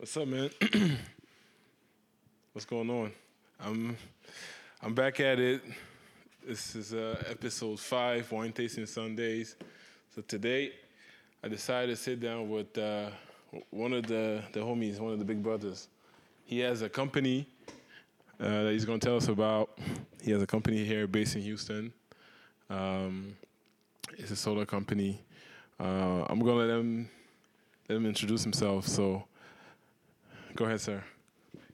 What's up, man? What's going on? I'm I'm back at it. This is uh, episode five, wine tasting Sundays. So today, I decided to sit down with uh, one of the the homies, one of the big brothers. He has a company uh, that he's going to tell us about. He has a company here based in Houston. Um, it's a solar company. Uh, I'm going to let him let him introduce himself. So. Go ahead, sir.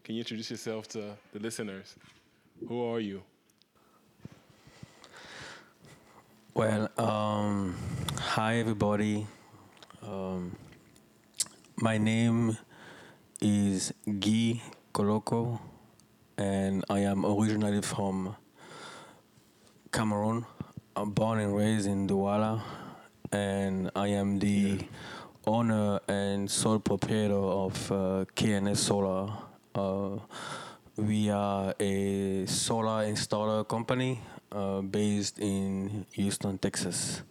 Can you introduce yourself to the listeners? Who are you? Well, um, hi everybody. Um, my name is Guy Koloko, and I am originally from Cameroon. I'm born and raised in Douala, and I am the yeah owner and sole proprietor of uh, KNS Solar. Uh, we are a solar installer company uh, based in Houston, Texas.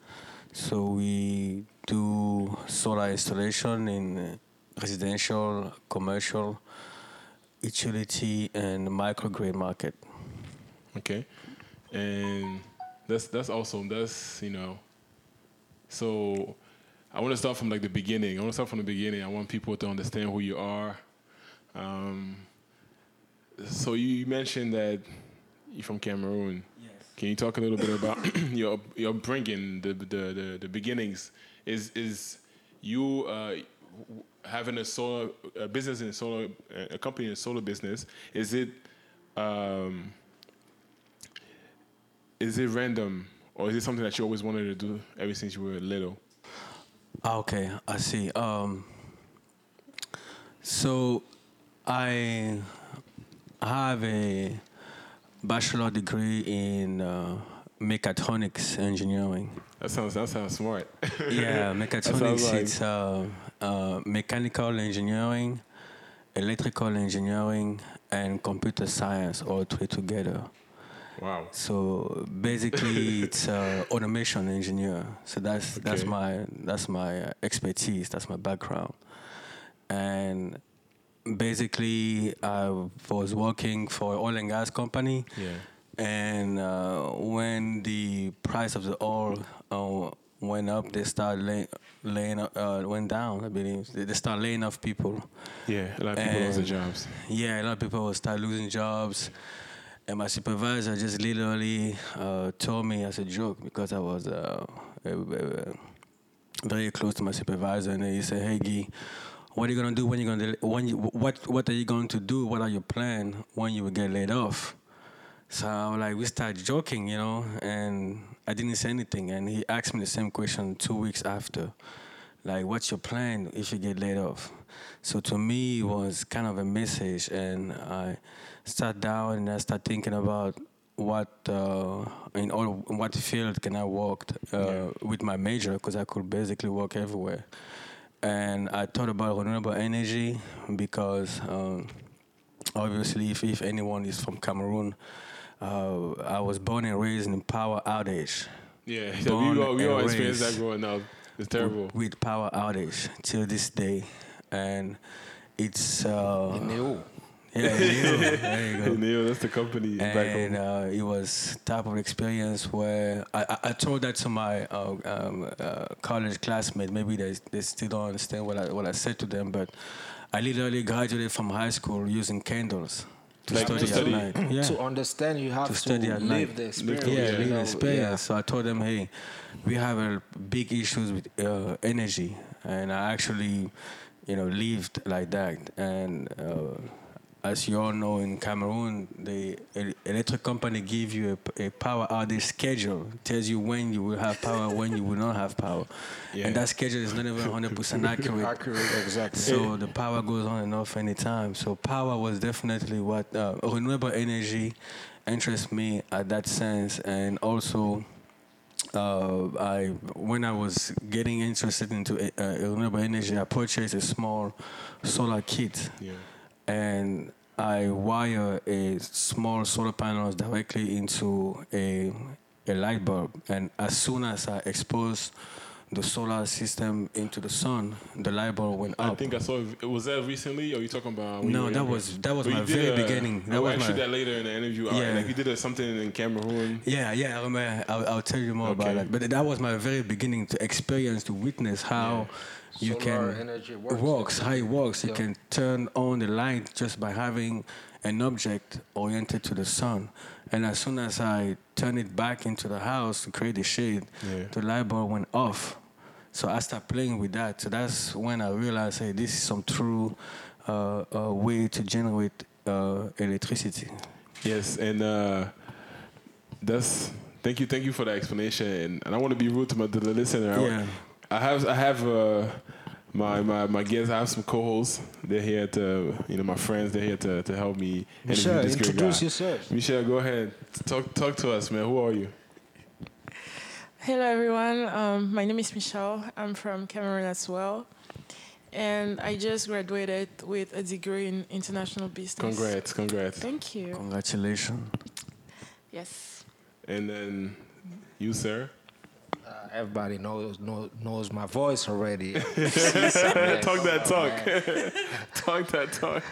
So we do solar installation in residential, commercial, utility, and microgrid market. Okay, and that's that's awesome. That's you know, so I want to start from like the beginning. I want to start from the beginning. I want people to understand who you are. Um, so you mentioned that you're from Cameroon. Yes. Can you talk a little bit about your your upbringing, the, the the, the beginnings? Is is you uh, having a solar a business in solar a company in solar business? Is it um, is it random or is it something that you always wanted to do ever since you were little? Ah, okay, I see. Um, so I have a bachelor degree in uh, mechatronics engineering. That sounds that sounds smart. yeah, mechatronics. Like... It's uh, uh, mechanical engineering, electrical engineering, and computer science all three together. Wow. So basically, it's uh, automation engineer. So that's okay. that's my that's my expertise. That's my background. And basically, I was working for oil and gas company. Yeah. And uh, when the price of the oil uh, went up, they started lay, laying uh, went down. I believe they, they started laying off people. Yeah, a lot of people lost their jobs. Yeah, a lot of people started losing jobs. And my supervisor just literally uh, told me as a joke because I was uh, very close to my supervisor, and he said, "Hey, Guy, what are you gonna do when you're gonna when you what what are you going to do? What are your plan when you get laid off?" So I'm like, we started joking, you know, and I didn't say anything, and he asked me the same question two weeks after, like, "What's your plan if you get laid off?" So to me, it was kind of a message, and I sat down and I started thinking about what uh, in all what field can I work uh, yeah. with my major because I could basically work everywhere. And I thought about renewable energy because um, obviously, if, if anyone is from Cameroon, uh, I was born and raised in power outage. Yeah, so we all, we all experienced that growing up. It's terrible. With, with power outage till this day, and it's. Uh, yeah, Neil. There you go. Neil, that's the company. And uh, it was type of experience where I, I, I told that to my uh, um, uh, college classmate. Maybe they, they still don't understand what I, what I said to them, but I literally graduated from high school using candles. To like study, to study at night. Yeah. To understand, you have to, study to live the experience. Yeah, live the experience. Yeah. So I told them, hey, we have a big issues with uh, energy, and I actually, you know, lived like that, and uh, as you all know, in Cameroon, the electric company give you a, a, power outage schedule. tells you when you will have power, when you will not have power, yeah. and that schedule is not even 100% accurate. accurate, exactly. So the power goes on and off anytime. So power was definitely what uh, renewable energy interests me at that sense, and also. Uh, I when I was getting interested into uh, renewable energy, I purchased a small solar kit. Yeah and I wire a small solar panels directly into a, a light bulb. And as soon as I expose the solar system into the sun, the light bulb went up. I think I saw. It, was that recently? Or are you talking about? no, that was that was my very a, beginning. That oh, was actually my, that later in the interview. Yeah, like you did a, something in Cameroon. Yeah, yeah. I remember. I'll, I'll tell you more okay. about that. But that was my very beginning to experience, to witness how. Yeah. You can works. It works how it works. Yeah. You can turn on the light just by having an object oriented to the sun. And as soon as I turn it back into the house to create the shade, yeah. the light bulb went off. So I started playing with that. So that's when I realized, hey, this is some true uh, uh, way to generate uh, electricity. Yes, and uh, that's thank you, thank you for the explanation. And, and I want to be rude to, my, to the listener. Yeah. I have I have uh, my, my my guests. I have some co-hosts. They're here to you know my friends. They're here to, to help me Michelle, this introduce yourself. Michelle, go ahead. Talk talk to us, man. Who are you? Hello, everyone. Um, my name is Michelle. I'm from Cameroon as well. And I just graduated with a degree in international business. Congrats, congrats. Thank you. Congratulations. Yes. And then you, sir? Uh, everybody knows, knows knows my voice already. talk that talk. talk that talk.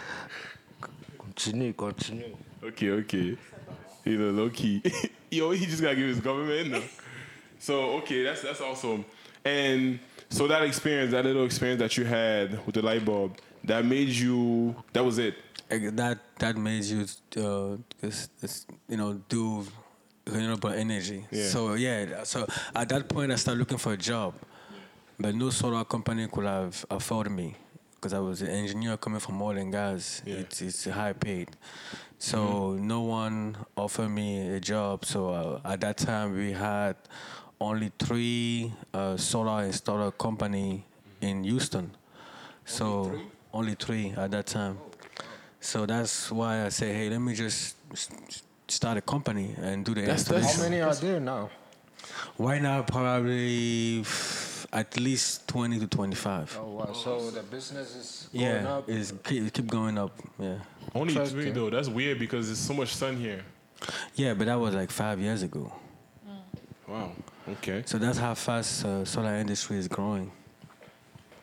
Continue, continue. Okay, okay. You know, low key. Yo, he just gotta give his government no. So okay, that's that's awesome. And so that experience, that little experience that you had with the light bulb, that made you. That was it. That that made you, uh, you know, do renewable energy. Yeah. So yeah, so at that point I started looking for a job, but no solar company could have afforded me because I was an engineer coming from oil and gas. Yeah. It's it's high paid. So mm-hmm. no one offered me a job. So uh, at that time we had only three uh, solar installer company in Houston. So only three? only three at that time. So that's why I say, hey, let me just start a company and do the that's, installation. How many are there now? Right now, probably f- at least twenty to twenty-five. Oh wow! So the business is going yeah, up. it's keep, keep going up. Yeah. Only three though. That's weird because there's so much sun here. Yeah, but that was like five years ago. Mm. Wow. Okay. So that's how fast uh, solar industry is growing.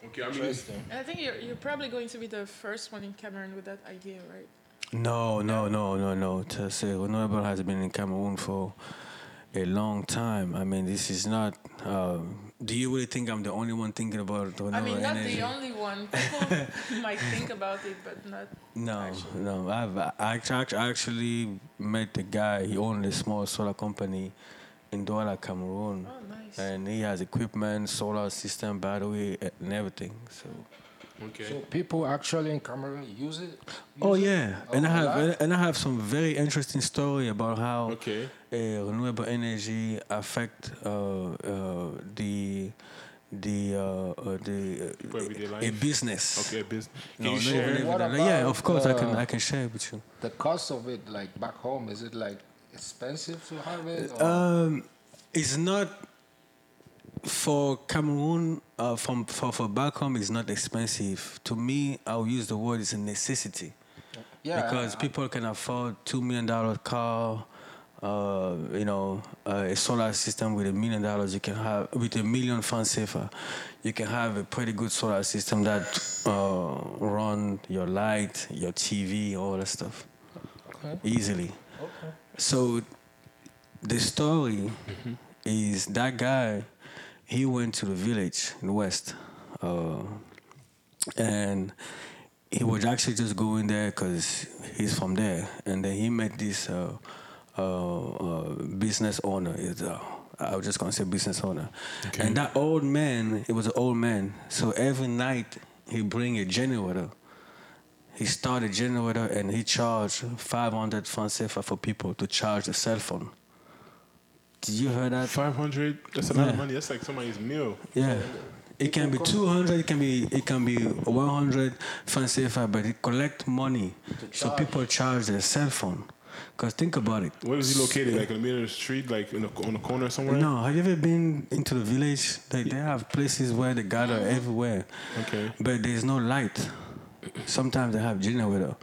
Okay, I mean, I think you're, you're probably going to be the first one in Cameroon with that idea, right? No, no, no, no, no. To say renewable has been in Cameroon for a long time. I mean, this is not. Um, do you really think I'm the only one thinking about I mean, not energy? the only one. People might think about it, but not. No, actually. no. I've I actually met the guy. He owned a small solar company in Douala, Cameroon. Oh, nice. And he has equipment, solar system, battery, and everything. So. Okay. So people actually in Cameroon use it. Use oh yeah, it? and I have and I have some very interesting story about how okay. uh, renewable energy affect uh, uh, the the uh, uh, the uh, a business. Okay, a business. Can no, you share? What about, yeah, of course I can I can share with you. The cost of it, like back home, is it like expensive to have it? Um, it's not for Cameroon. Uh, from for, for back home, it's not expensive. To me, I'll use the word it's a necessity. Yeah, because I, people can afford two million dollar car. Uh, you know, uh, a solar system with a million dollars, you can have with a million francs CFA, you can have a pretty good solar system that uh, run your light, your TV, all that stuff okay. easily. Okay. So the story mm-hmm. is that guy, he went to the village in the west, uh, and he was actually just going there because he's from there, and then he met this uh, uh, uh business owner. Uh, I was just gonna say business owner, okay. and that old man, it was an old man. So every night he bring a generator he started a generator and he charged 500 francs for people to charge the cell phone. Did you hear that? 500? That's a lot of money. That's like somebody's meal. Yeah. It can be 200, it can be it can be 100 francs CFA, but it collect money so people charge their cell phone. Cause think about it. Where is he located? Like in the middle of the street, like in a, on a corner somewhere? No. Have you ever been into the village? Like they have places where they gather everywhere. Okay. But there's no light. Sometimes they have generator.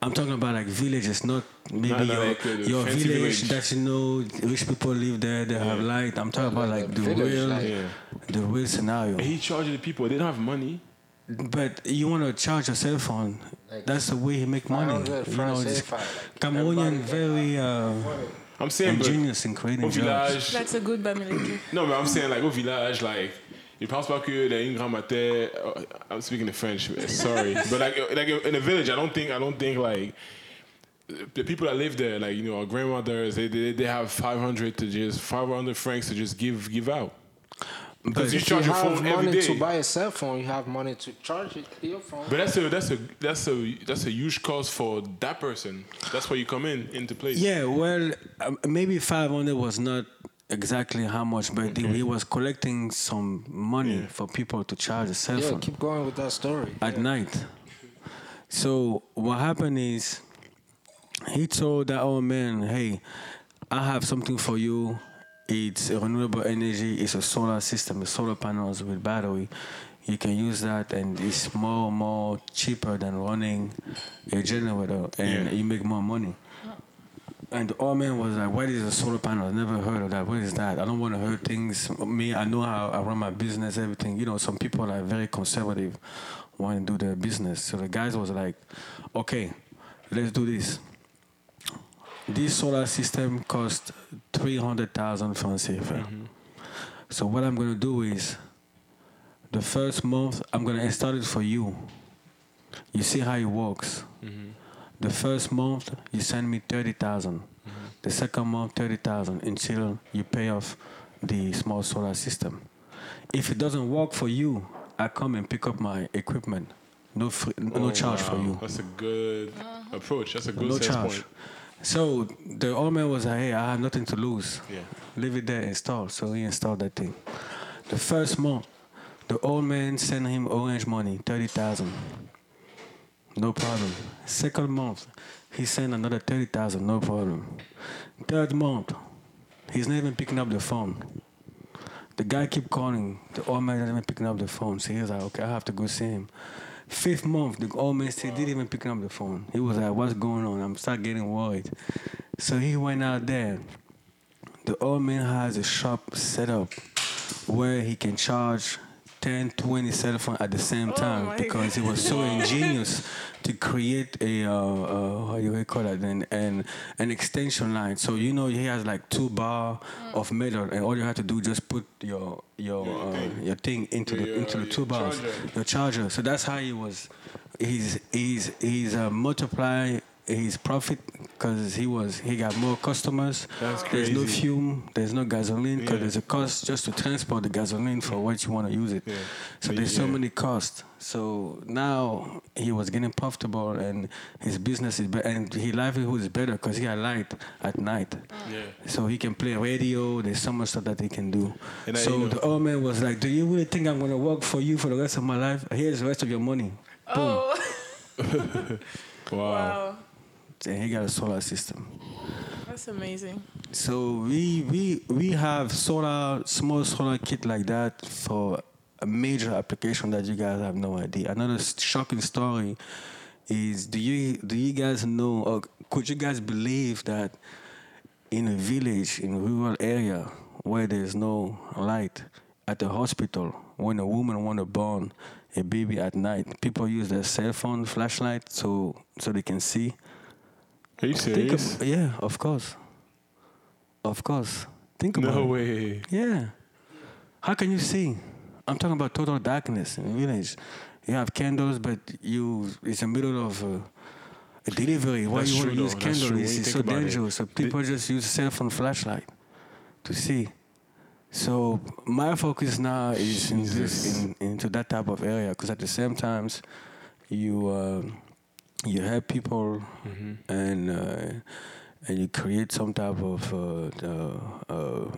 I'm talking about like villages, not maybe Not your, like, uh, your village, village. that you know rich people live there, they have light. I'm talking about like like the the village, real, like- Yeah. the real scenario. And he charged the people. They don't have money. But you want to charge your cell phone. Like That's the way he make money. 500 You know, francs this CFA, like Cameroonian very uh, I'm saying, but ingenious in creating au jobs. That's a good Bamileke. No, mais I'm saying like au village, like you pense pas que les une grand-mère, uh, I'm speaking in French, sorry, but like like in a village, I don't think I don't think like the people that live there, like you know, our grandmothers, they they, they have 500 to just 500 francs to just give give out. Because you If you your have phone money every to buy a cell phone, you have money to charge it, your phone. But that's a that's a that's a that's a huge cost for that person. That's where you come in into place. Yeah, well, um, maybe 500 was not exactly how much, but he mm-hmm. was collecting some money for people to charge a cell yeah, phone keep going with that story. at night. So what happened is he told that old man, "Hey, I have something for you. It's a renewable energy. It's a solar system, solar panels with battery. You can use that, and it's more more cheaper than running a generator, and Yeah. you make more money." And the old man was like, "What is a solar panel? I never heard of that. What is that? I don't want to hear things. Me, I know how I run my business, everything. You know, some people are very conservative, want to do their business. So the guys was like, okay, let's do this. This solar system cost three hundred thousand francs CFA. Mm-hmm. So what I'm gonna do is, the first month I'm gonna install it for you. You see how it works. Mm-hmm. The first month you send me thirty mm-hmm. The second month thirty thousand until you pay off the small solar system. If it doesn't work for you, I come and pick up my equipment. No free, no Oh, charge for you. That's a good uh-huh. approach. That's a good No sales charge. point. So the old man was like, hey, I have nothing to lose. Yeah. Leave it there, install. So he installed that thing. The first month, the old man sent him orange money, 30,000. No problem. Second month, he sent another 30,000, no problem. Third month, he's not even picking up the phone. The guy keep calling. The old man didn't even picking up the phone. So he was like, okay, I have to go see him. Fifth month, the old man still didn't even pick up the phone. He was like, what's going on? I'm start getting worried. So he went out there. The old man has a shop set up where he can charge 10, 20 cell phone at the same time my because he was so ingenious to create a uh, uh, how do you call it an, an an extension line. So you know he has like two bar of metal, and all you have to do just put your your uh, thing. your thing into the Your, into the two bars, charger. your charger. So that's how he was. He's he's he's uh, multiply his profit because he was he got more customers. That's crazy. There's no fume. There's no gasoline because Yeah. there's a cost just to transport the gasoline for what you want to use it. Yeah. So But there's so many costs. So now he was getting profitable and his business is better and his livelihood is better because he had light at night. Yeah. So he can play radio. There's so much stuff that he can do. And I- so you know- the old man was like, "Do you really think I'm gonna work for you for the rest of my life? Here's the rest of your money." Boom. Oh, Wow. wow. And he got a solar system. That's amazing. So we we we have solar small solar kit like that for a major application that you guys have no idea. Another shocking story is do you do you guys know or could you guys believe that in a village in a rural area where there's no light at the hospital when a woman want to born a baby at night people use their cell phone flashlight so so they can see Are you Think serious? ab- yeah, of course. Of course. Think about No it. way. Yeah. How can you see? I'm talking about total darkness in the village. You have candles, but you it's the middle of uh, a delivery. Why That's you want to use though. That's true. candles? It's, think so about it. dangerous. So people just use cell phone flashlight to see. So my focus now is in this, in, into that type of area because at the same times you uh, you help people Mm-hmm. and uh, and you create some type of uh, uh,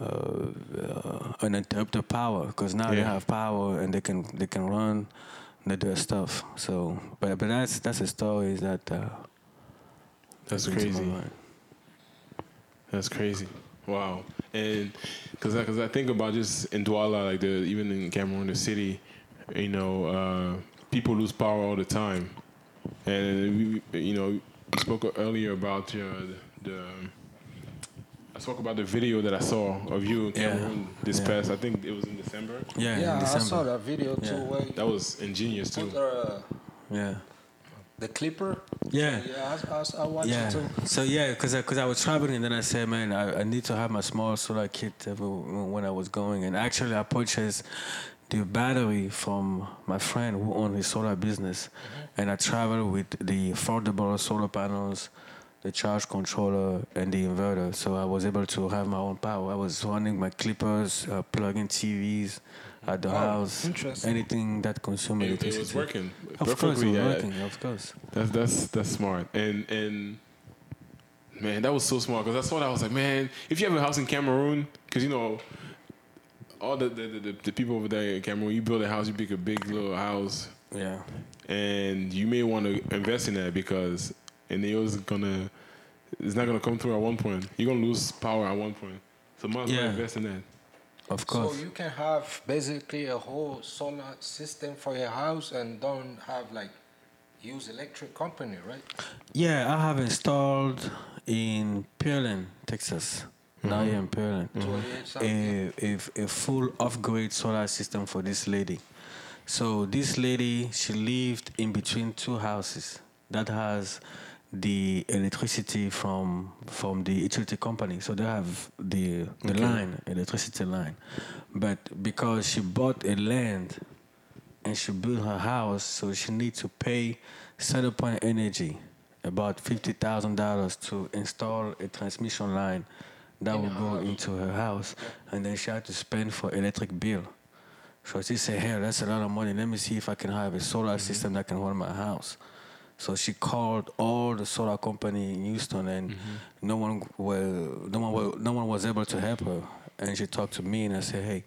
uh, uninterrupted power because now they have power and they can they can run they do their stuff. So, but but that's that's a story that uh, That's brings to my crazy. That's crazy. Wow. And because because I think about just in Douala, like the even in Cameroon, the city, you know, uh, people lose power all the time. And we, you know, spoke earlier about uh, the. I spoke about the video that I saw of you in Yeah. This Yeah. past. I think it was in December. Yeah, in Yeah, I December. saw that video too. Yeah. Where That was ingenious too. put uh, Yeah. the clipper. Yeah. Yeah, I, I, I watched Yeah. it too. So yeah, cause I, cause I was traveling and then I said, man, I, I need to have my small solar kit when I was going. And actually, I purchased the battery from my friend who owned his solar business, and I traveled with the affordable solar panels, the charge controller, and the inverter. So I was able to have my own power. I was running my clippers, uh, plugging TVs at the Oh, house, anything that consumed It, electricity. it was working Of course, perfectly. it was yeah. working. Of course. That's that's that's smart. And and man, that was so smart because that's what I was like, man. If you have a house in Cameroon, because you know all the the, the the people over there in Cameroon, you build a house, you build a big little house, Yeah. and you may want to invest in that because and it was gonna it's not gonna come through at one point. You're gonna lose power at one point. So might as well Yeah. invest in that. Of course. So you can have basically a whole solar system for your house and don't have like use electric company, right? Yeah, I have installed in Pearland, Texas. Now mm-hmm. here in Pearland. 28 something. A, a, a full off-grid solar system for this lady. So this lady, she lived in between two houses that has the electricity from from the utility company. So they have the the line, electricity line. But because she bought a land and she built her house, so she needs to pay Centerpoint Energy about fifty thousand dollars to install a transmission line that will go into her house, and then she had to spend for electric bill. So she said, "Hey, that's a lot of money. Let me see if I can have a solar mm-hmm. system that can run my house." So she called all the solar company in Houston, and mm-hmm. no one well, no one no one was able to help her. And she talked to me, and I said, "Hey,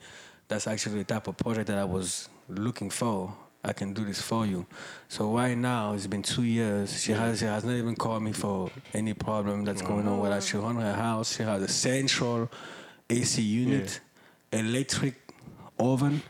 that's actually the type of project that I was looking for. I can do this for you." So right now, it's been two years. She has she has not even called me for any problem that's going on with her. She oh. run her house. She has a central AC unit, electric oven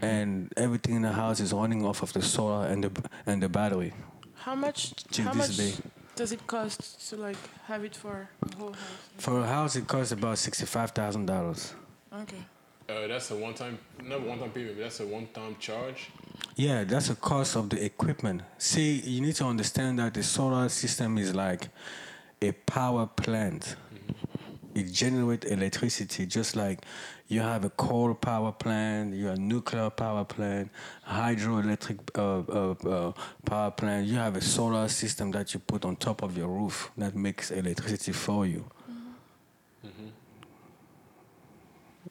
and everything in the house is running off of the solar and the and the battery. How much? Till how this much day. does it cost to like have it for a whole house? For a house, it costs about sixty-five thousand dollars. Okay. Uh, that's a one-time, not one-time payment, but that's a one-time charge. Yeah, that's the cost of the equipment. See, you need to understand that the solar system is like a power plant. It generates electricity just like you have a coal power plant, you have a nuclear power plant, hydroelectric uh, uh, uh, power plant. You have a solar system that you put on top of your roof that makes electricity for you.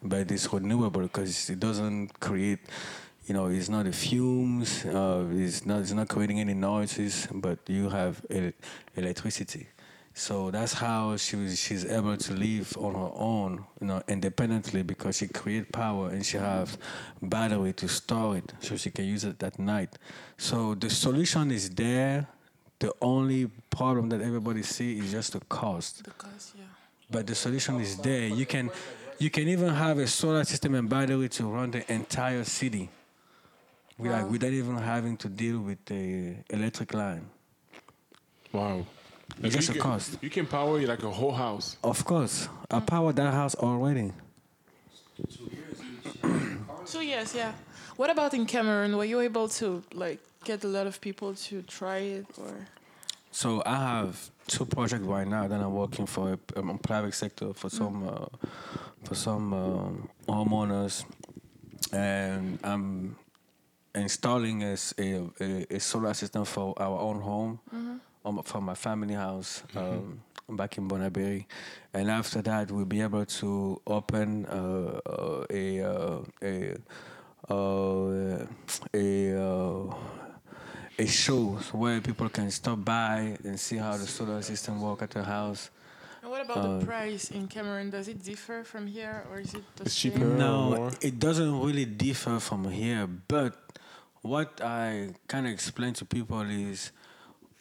But it's renewable because it doesn't create, you know, it's not the fumes, uh, it's not it's not creating any noises, but you have el- electricity. So that's how she was, she's able to live on her own, you know, independently because she create power and she has battery to store it, so she can use it at night. So the solution is there. The only problem that everybody see is just the cost. The cost, yeah. But the solution is there. You can, you can even have a solar system and battery to run the entire city, without, without even having to deal with the electric line. Wow. Like Just you a can, cost. You can power like a whole house. Of course, I powered that house already. So yes, yeah. What about in Cameroon? Were you able to like get a lot of people to try it or? So I have two projects right now that I'm working for um, private sector for some uh, for some um, homeowners, and I'm installing a a solar system for our own home, um, for my family house. Um, Back in Bonabéri, and after that we'll be able to open uh, uh, a uh, a uh, a uh, a show where people can stop by and see how the solar system work at the house. And what about the price in Cameroon? Does it differ from here or is it the It's same? cheaper. No, more? it doesn't really differ from here. But what I kind of explain to people is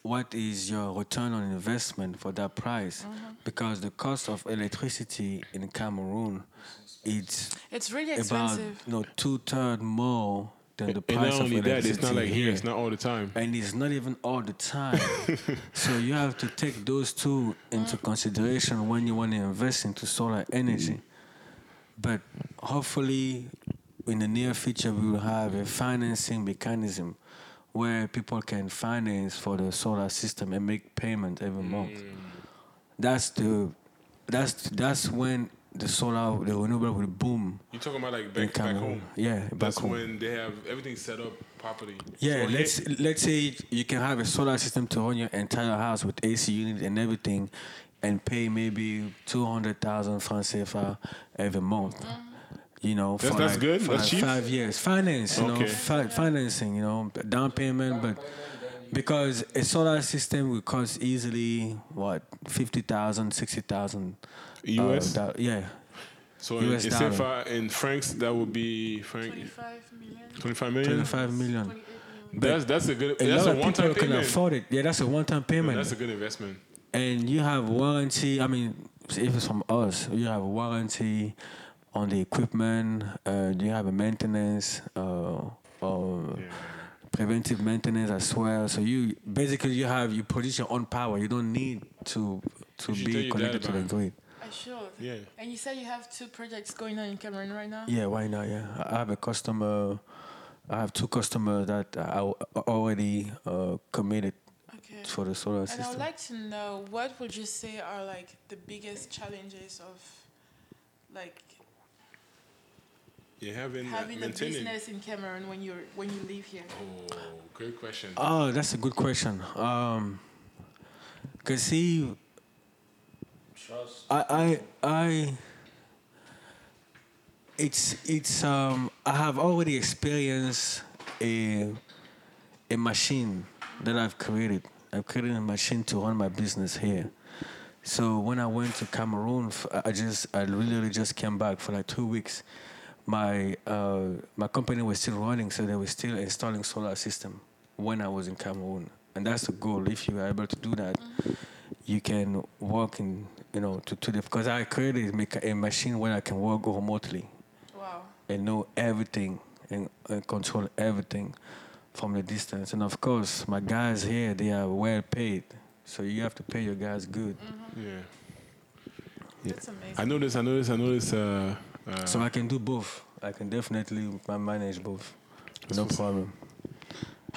what is your return on investment for that price? Mm-hmm. Because the cost of electricity in Cameroon, it's It's really about expensive. you know two third more than the price And price not only of that, it's not like here. It's not all the time. and it's not even all the time. so you have to take those two into mm. consideration when you want to invest into solar energy. But hopefully, in the near future, we will have a financing mechanism where people can finance for the solar system and make payment every month. Mm. That's the that's that's when the solar the renewable will boom You talking about like back, back home? Yeah, back That's home. when they have everything set up properly. Yeah, So let's let's say you can have a solar system to run your entire house with AC unit and everything, and pay maybe two hundred thousand francs CFA every month. Mm. You know, That's- that's like, good? For That's like cheap? five years, finance. You Okay. know, fi- financing. You know, down payment, but because a solar system will cost easily what 50,000, 60,000 US? Uh, do- yeah, so in, US in, dollar. CFA, in francs, that would be franc 25 million. 25 million. twenty-five million. 28 million. That's that's a good. A that's lot a of one people time can payment. afford it. Yeah, that's a one-time payment. That's a good investment. and you have warranty. I mean, if it's from us, you have warranty on the equipment. Uh, you have a maintenance, uh, or preventive maintenance as well. So you basically you have you produce your own power. You don't need to to You should tell be connected to the grid. I should. Yeah. And you said you have two projects going on in Cameroon right now? Yeah, why not? Yeah, I I have a customer. I have two customers that are already uh, committed Okay. for the solar system. And I would like to know what would you say are like the biggest challenges of like Yeah, having having a maintaining. business in Cameroon when you're when you live here? Oh, great question. Oh, that's a good question. Um, cause see, Trust. I, I, I, it's, it's, um, I have already experienced a, a machine that I've created. I've created a machine to run my business here. So when I went to Cameroon, I just, I literally just came back for like two weeks. My, uh, my company was still running, so they were still installing solar system when I was in Cameroon. And that's the goal. If you are able to do that, you can work in, you know, to, to the, because I created a a machine where I can work remotely Wow. and know everything and, and control everything from the distance. And of course, my guys here, they are well paid. So you have to pay your guys good. Yeah. That's amazing. I know this. I know this. I know this. Uh, uh, So I can do both. I can definitely manage both. No problem.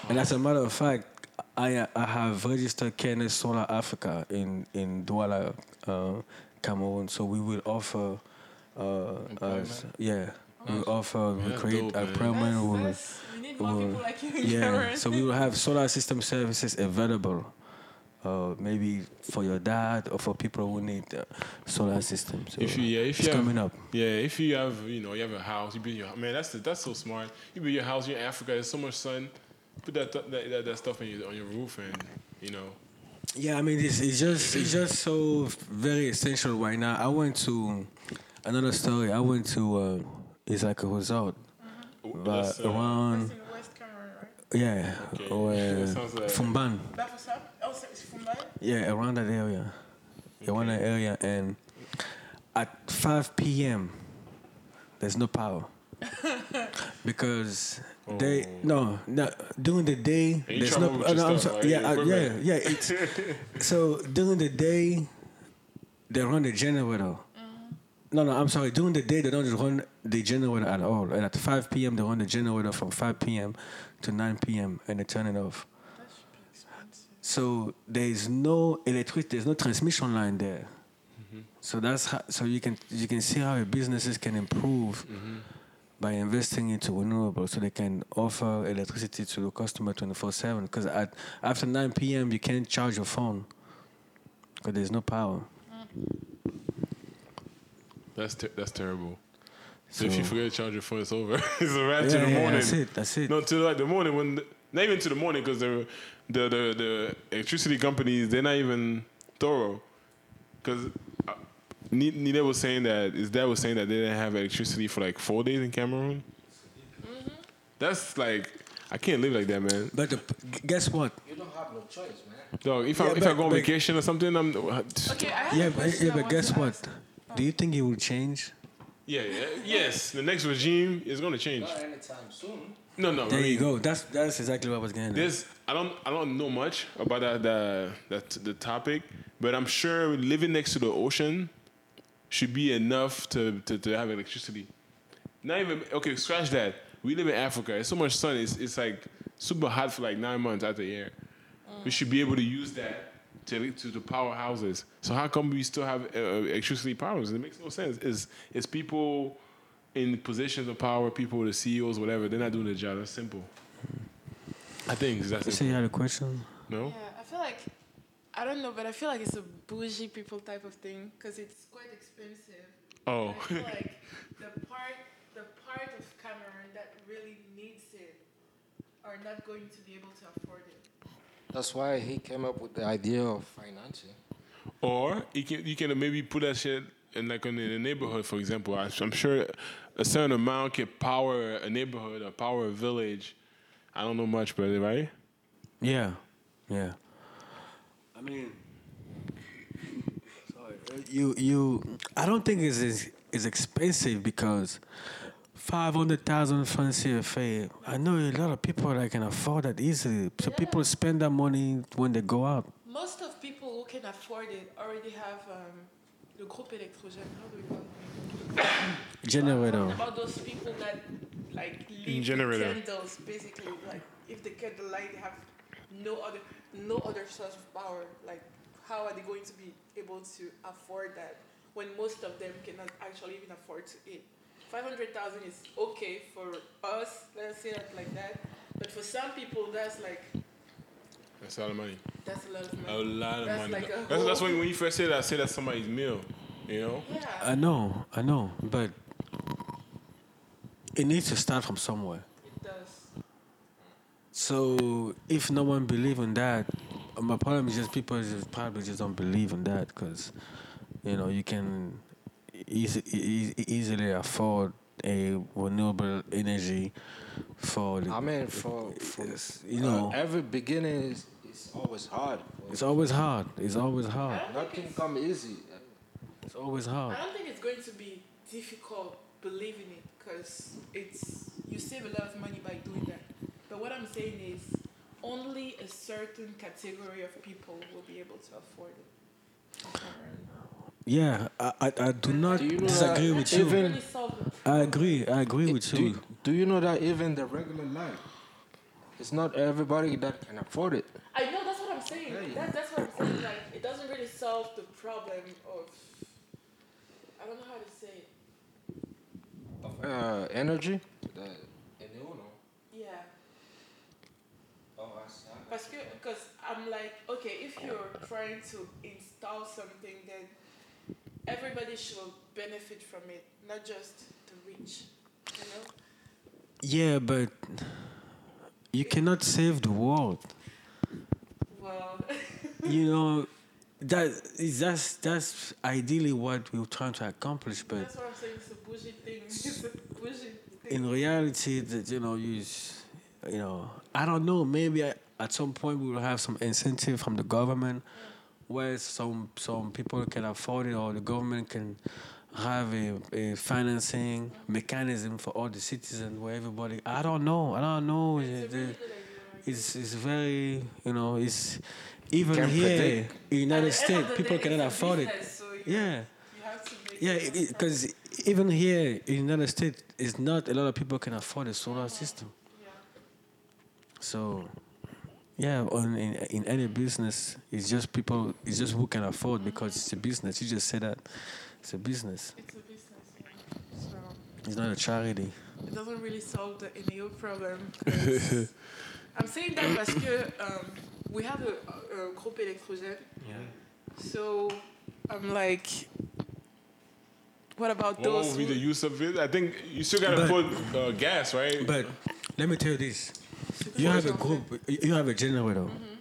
And as a matter of fact, I I have registered KNS Solar Africa in in Douala, uh, Cameroon. So we will offer, uh, us, yeah, we will offer, we create dope, a man. program. we will- That's- we need more will- people like you yeah, so we will have solar system services available. Uh, maybe for your dad or for people who need uh, solar systems. So if you yeah, if it's you have, coming up. Yeah, if you have you know you have a house, you build your man. That's that's so smart. You build your house. You're in Africa. There's so much sun. Put that that, that, that stuff on your on your roof, and you know. Yeah, I mean, it's, it's just it's just so very essential right now. I went to another story. I went to uh, it's like a resort, but That's, uh, around That's in West Cameroon, right? Yeah, Okay. or, Sounds like- Foumban. Bafoussam? Oh, so it's Fumbai? Yeah, around that area, around that area, and at 5 p.m. there's no power because they no no during the day And you there's no, travel with uh, your no I'm sorry, right? yeah Your uh, yeah yeah it's so during the day they run the generator. No, no, I'm sorry. During the day, they don't run the generator at all. And at 5 p.m., they run the generator from 5 p.m. to 9 p.m. and they turn it off. That should be expensive. So there is no electric, there's no transmission line there. Mm-hmm. So that's how, so you can you can see how your businesses can improve mm-hmm. by investing into renewables, so they can offer electricity to the customer 24/7. Because at after 9 p.m. you can't charge your phone because there's no power. Mm. That's ter- that's terrible. So, if you forget to charge your phone, it's over. it's a wrap Yeah, to the yeah, morning. that's it. That's it. No, to like the morning when not even to the morning because the the the the electricity companies they're not even thorough. Because uh, Nina was saying that his dad was saying that they didn't have electricity for like four days in Cameroon. Mm-hmm. That's like I can't live like that, man. But the, guess what? You don't have no choice, man. Dog, if I Yeah, if I go on vacation or something, I'm Okay, I have Yeah, a but, yeah, but want guess what? ask. Do you think it will change Yeah, yeah, yes. The next regime is going to change. Not anytime soon. No, no. There I you go. That's that's exactly what I was getting. at. There's I don't I don't know much about that the that the topic, but I'm sure living next to the ocean should be enough to, to, to have electricity. Not even okay, scratch that. We live in Africa. It's so much sun. It's it's like super hot for like nine months out of the year. We should be able to use that to to the powerhouses. So how come we still have uh, electricity problems? It makes no sense. Is is people in positions of power, people, the CEOs, whatever, they're not doing their job. That's simple. I think it's that You say simple. you had a question. No. Yeah, I feel like I don't know, but I feel like it's a bougie people type of thing because it's quite expensive. Oh. I feel like the part the part of Cameroon that really needs it are not going to be able to afford it. That's why he came up with the idea of financing. Or you can you can maybe put that shit in like in the neighborhood, for example. I- I'm sure a certain amount can power a neighborhood or power a village. I don't know much, but right? Yeah, yeah. I mean, sorry, you you. I don't think it's it's, it's expensive because five hundred thousand francs CFA. I know a lot of people that can afford that easily. So people spend that money when they go out. Most of people who can afford it already have um, the groupe électrogène. How do we call it? Generator. About those people that like leave Generator. with candles, basically. Like if they get the light, they have no other no other source of power. Like how are they going to be able to afford that when most of them cannot actually even afford to eat? Five hundred thousand is okay for us. Let's say it like that. But for some people, that's like That's a lot of money. that's a lot of A money. lot of That's money. like a that's, that's when when you first say that, I say that's somebody's meal. You know? Yeah. I know, I know, but it needs to start from somewhere. It does. So if no one believe in that, my problem is just people just probably just don't believe in that because, you know, you can easy, e- easily afford a renewable energy for the, I mean, for, for you know, uh, every beginning is, is always hard. it's always hard. It's always hard. Nothing come easy. It's always hard. I don't think it's going to be difficult believing it because it's you save a lot of money by doing that. But what I'm saying is only a certain category of people will be able to afford it. Yeah, I, I, I do not Do you know disagree with That you. even- really solve the I agree. I agree with do, you. do you know that even the regular life, it's not everybody that can afford it. I know that's what I'm saying. That, that's what I'm saying. Like it doesn't really solve the problem of I don't know how to say it. Uh, energy. The, and you know. Yeah. Oh, I see. Parce que, because I'm like, okay, if you're trying to install something, then everybody should benefit from it, not just the rich. You know? Yeah, but you cannot save the world. Well, you know that is that's that's ideally what we're trying to accomplish but that's what I'm saying. It's a bougie thing. It's a bougie thing. in reality that you know you you know i don't know maybe at- at some point we will have some incentive from the government where some some people can afford it or the government can have a, a financing mechanism for all the citizens where everybody i don't know i don't know It's The- really the- it's it's very you know it's even here predict. in United At the end of States people cannot it's a afford it. so you- Yeah, You have to make yeah, it because even here in United States, it's not a lot of people can afford a solar system. Yeah. So yeah, on in, in any business, it's just people, it's just who can afford because it's a business. You just say that it's a business. It's a business. So It's not a charity. it doesn't really solve the ENEO problem. I'm saying that parce que um, we have a, a groupe électrogène. So I'm like, what about What those? would be the use of it? I think you still gotta But- put uh, gas, right? But let me tell you this: you have a group, you have a generator. Mm-hmm.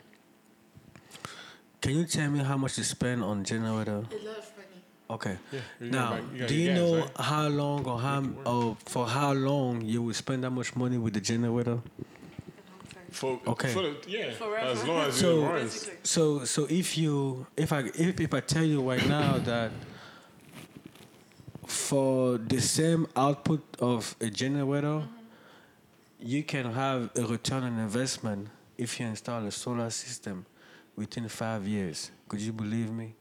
Can you tell me how much you spend on generator? a lot of money. Okay. you now, you do you gas, know right? how long or how or for how long you will spend that much money with the generator? For, Okay. For the, yeah. Forever. As long as So- it runs. So so if you if I if, if I tell you right now that for the same output of a generator, you can have a return on investment if you install a solar system within five years. Could you believe me?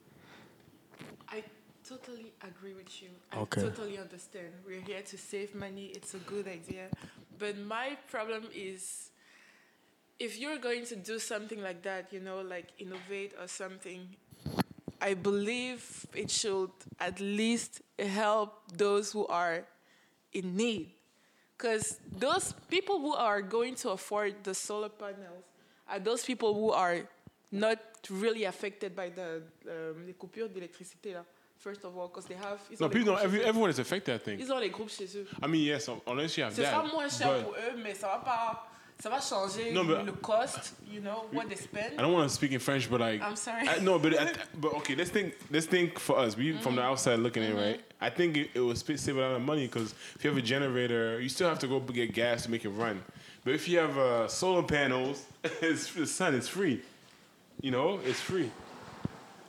I totally agree with you. I Okay. totally understand. We're here to save money. It's a good idea. But my problem is if you're going to do something like that, you know, like innovate or something, I believe it should at least help those who are in need. Because those people who are going to afford the solar panels are those people who are not really affected by the um, les coupures d'électricité là. First of all, because they have. No, people, every, everyone is affected, I think. Ils ont les groupes chez eux. I mean, yes, unless you have Ce that. sera moins cher pour eux, mais ça va pas. Ça va changer No, but- le cost, you know, what they spend. I don't want to speak in French, but like I'm sorry. I, no, but I, but okay, let's think. Let's think for us. We from the outside looking in, right? I think it, it will save a lot of money because if you have a generator, you still have to go get gas to make it run. But if you have uh, solar panels, it's the sun. It's free. You know, it's free.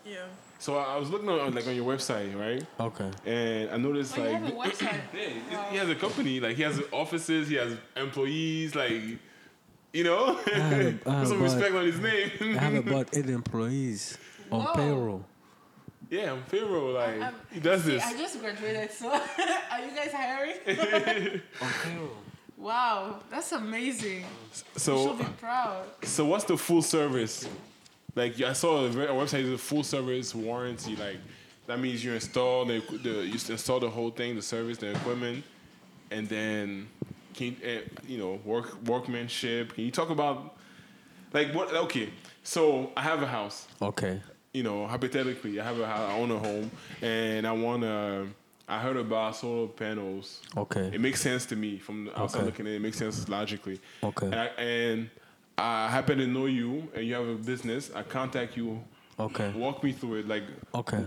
Yeah. So I I was looking on like on your website, right? Okay. And I noticed Oh, you like have a website? yeah, he- he has a company. Like he has offices. He has employees. Like you know, have a- I put have some respect on his name. I have about eight employees on Whoa. payroll. yeah, I'm Pharaoh. Like I'm- he does See, this. I just graduated, so are you guys hiring? On payroll. wow, that's amazing. So you So should be proud. So what's the full service? Like I saw a a website is a full service warranty. Like that means you install the, the you install the whole thing, the service, the equipment, and then can you, eh, you know work workmanship? Can you talk about like what? Okay, so I have a house. Okay. You know, hypothetically, I have a house, I own a home, and I want to. I heard about solar panels. Okay. It makes sense to me from the outside Okay. looking in. It makes sense logically. Okay. And I, and I happen to know you, and you have a business. I contact you. Okay. Walk me through it. Like, Okay.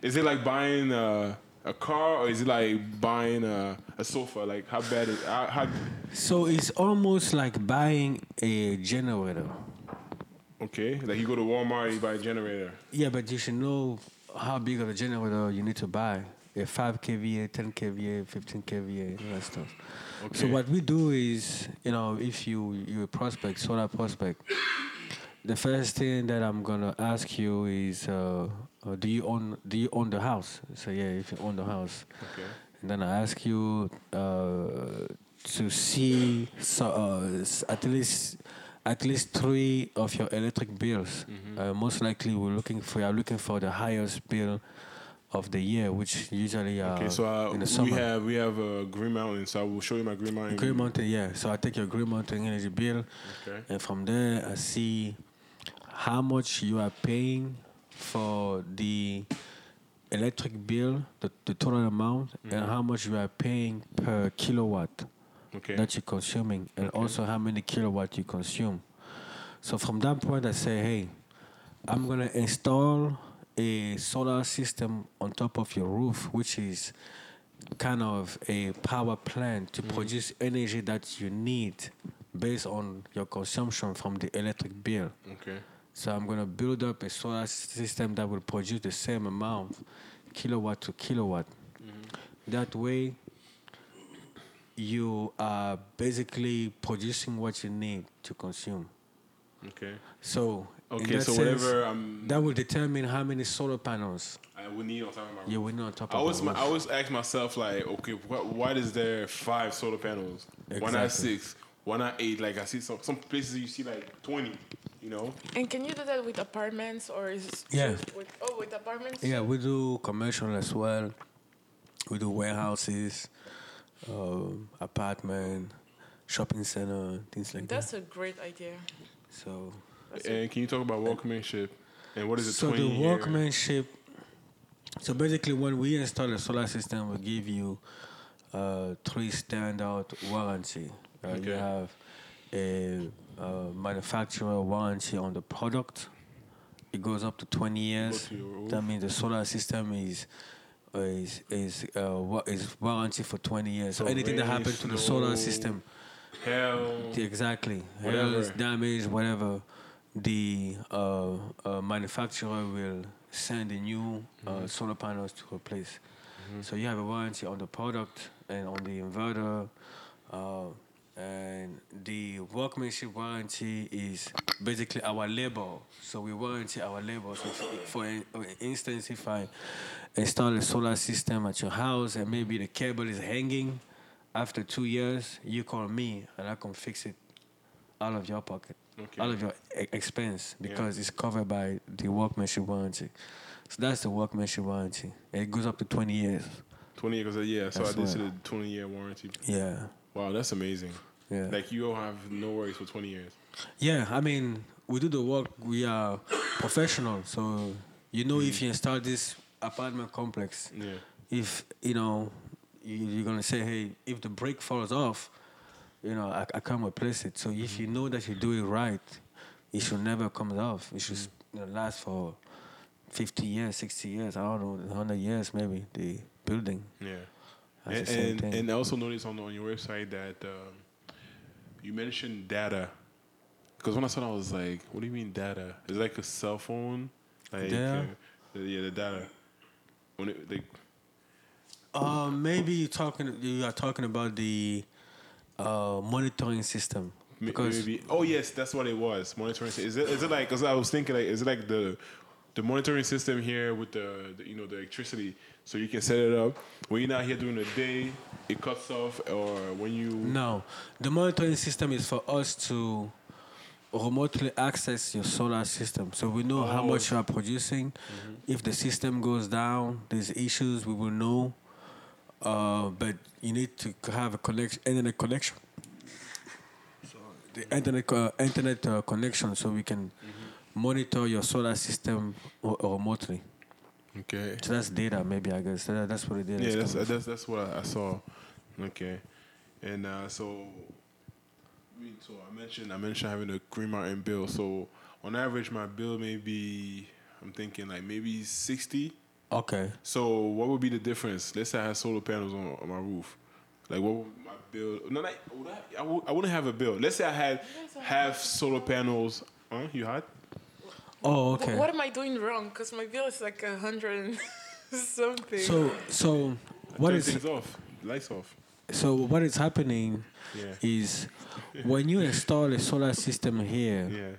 is it like buying a, a car, or is it like buying a, a sofa? Like, how bad is how, how So it's almost like buying a generator. Okay, like you go to Walmart, you buy a generator. Yeah, but you should know how big of a generator you need to buy. A 5 kVA, 10 kVA, 15 kVA, all that stuff. Okay. So what we do is, you know, if you you a prospect, solar prospect, the first thing that I'm gonna ask you is, uh, uh, do you own do you own the house? So yeah, if you own the house, Okay. and then I ask you uh, to see so, uh, at least at least three of your electric bills. Uh, most likely, we're looking for you are looking for the highest bill of the year, which usually are Okay, so uh, in the we summer. have we have a Green Mountain, so I will show you my Green Mountain. Green Mountain, yeah. So I take your Green Mountain energy bill, Okay. and from there I see how much you are paying for the electric bill, the, the total amount, and mm-hmm. how much you are paying per kilowatt Okay. that you're consuming, and also how many kilowatt you consume. So from that point, I say, hey, I'm gonna install a solar system on top of your roof, which is kind of a power plant to mm-hmm. produce energy that you need based on your consumption from the electric bill. Okay. So I'm gonna build up a solar system that will produce the same amount, kilowatt to kilowatt. Mm-hmm. That way, you are basically producing what you need to consume. Okay. So, Okay. that So sense, whatever I'm, that will determine how many solar panels I would need on top of my you will need on top I of always, the my, roof. I always ask myself like, okay, wh- why is there five solar panels? Why not six? Why not eight? Like I see some some places you see like twenty. You know? And can you do that with apartments or is it Yeah. with, oh with apartments? Yeah, we do commercial as well. We do warehouses, um, apartment, shopping center, things like that. That's a great idea. So, That's And can you talk about workmanship? And what is it? so the 20 year? workmanship. So basically, when we install a solar system, we give you uh, three standard warranty. Uh, You have a uh, manufacturer warranty on the product. It goes up to 20 years. to. That means the solar system is is is uh, wa- is warranty for 20 years. So, So anything that happens to the solar system, Hell. Exactly. Whatever. Hail is damaged, whatever. The uh, uh, manufacturer will send a new uh, Mm-hmm. solar panels to replace. So you have a warranty on the product and on the inverter. And the workmanship warranty is basically our labor. So we warranty our labor. So for instance, if I install a solar system at your house and maybe the cable is hanging, after two years, you call me and I can fix it out of your pocket, Okay. out of your e- expense because it's covered by the workmanship warranty. So that's the workmanship warranty. It goes up to 20 years. 20 years, yeah. So I did see the 20 year warranty. Yeah. Wow, that's amazing. Yeah. Like you don't have no worries for 20 years. Yeah, I mean, we do the work. We are professional, so you know if mm. you install this apartment complex, Yeah. if you know you- you're gonna say, hey, if the brake falls off, you know, I, I can't replace it. So if you mm-hmm. know that you do it right, it should never come off. It should mm. you know, last for 50 years, 60 years. I don't know, 100 years maybe. The building. Yeah. That's And, and, and I also noticed on, on your website that um, you mentioned data. Because when I saw it, I was like, what do you mean data? Is it like a cell phone? Like, Data? uh, yeah, the data. When it, like, Uh, maybe you're talking. You are talking about the uh, monitoring system because maybe, oh, yes, that's what it was. Monitoring. Is it, is it like, because I was thinking, like, is it like the the monitoring system here with the, the, you know, the electricity? So you can set it up. When you're not here during the day, it cuts off, or when you. No, the monitoring system is for us to remotely access your solar system. So we know how Oh. much you are producing. If the system goes down, there's issues, we will know. Uh, but you need to have a connection, internet connection. So the internet co- internet uh, connection, so we can monitor your solar system remotely. Okay. So that's data, maybe I guess. That, that's what it is. Yeah, that's that's that's what I saw. Okay, and uh, so, I mean, so I mentioned I mentioned having a Green Mountain bill. So on average, my bill may be I'm thinking like maybe sixty. okay. So what would be the difference? Let's say I had solar panels on, on my roof. Like what would my bill? No, like, would I, I, would, I wouldn't have a bill. Let's say I had half solar panels. Huh? You had? Oh, Wh- okay. What am I doing wrong? Because my bill is like a hundred and something. So, so what Turn is things off? Lights off. so what is happening Yeah. is when you install a solar system here, Yeah.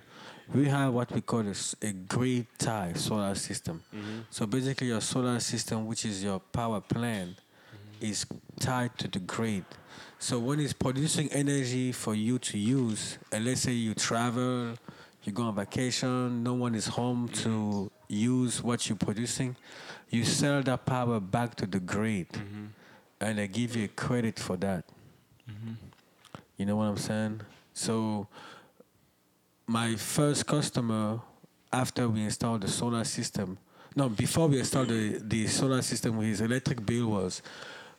we have what we call a grid tie solar system. Mm-hmm. So basically, your solar system, which is your power plant, mm-hmm. is tied to the grid. So when it's producing energy for you to use, and let's say you travel, you go on vacation, no one is home to use what you're producing, you sell that power back to the grid, mm-hmm. and they give you credit for that. Mm-hmm. You know what I'm saying? So my first customer after we installed the solar system no before we installed the, the solar system his electric bill was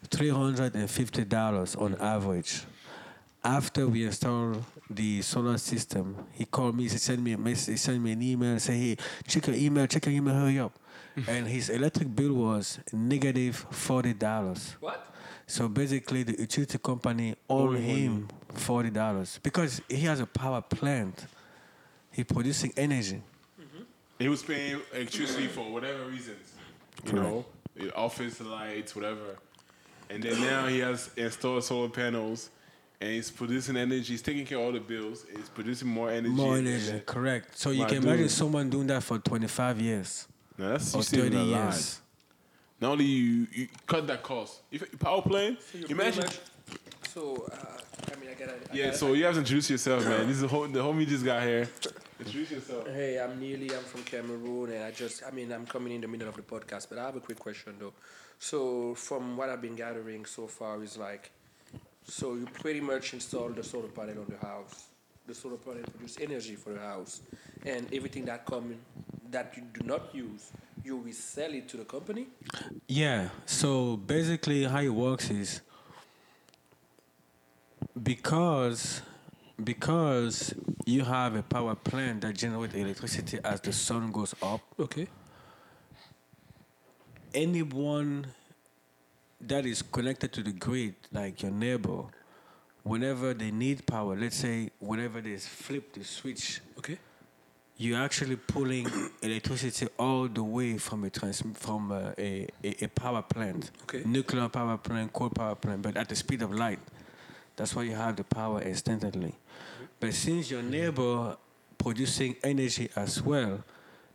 $350 on average. After we installed the solar system he called me he sent me a message he sent me an email and said hey check your email check your email hurry up and his electric bill was negative $40 What? so basically, the utility company owe him forty dollars because he has a power plant. He producing energy. He was paying electricity for whatever reasons, you know, eh, office lights, whatever. And then now he has installed solar panels, and he's producing energy. He's taking care of all the bills. He's producing more energy. More energy, then- correct. So you My can imagine dude. someone doing that for twenty five years Now that's or thirty a lot. years. Not only you, you cut that cost. If power plant, So you're imagine. pretty much- So, uh, I mean, I gotta. I Yeah, gotta- so you have to introduce yourself, man. This is the, hom- the homie just got here. Introduce yourself. Hey, I'm Neely. I'm from Cameroon, and I just, I mean, I'm coming in the middle of the podcast, but I have a quick question though. So, from what I've been gathering so far, is like, so you pretty much install the solar panel on the house. The solar panel produce energy for the house, and everything that come that you do not use, you will sell it to the company. Yeah. So basically, how it works is because because you have a power plant that generates electricity as the sun goes up. Okay. anyone that is connected to the grid, like your neighbor, whenever they need power, let's say whenever they flip the switch, Okay. you're actually pulling electricity all the way from a trans- from a, a, a a power plant, Okay. nuclear power plant, coal power plant, but at the speed of light. That's why you have the power instantly. Mm-hmm. But since your neighbor producing energy as well,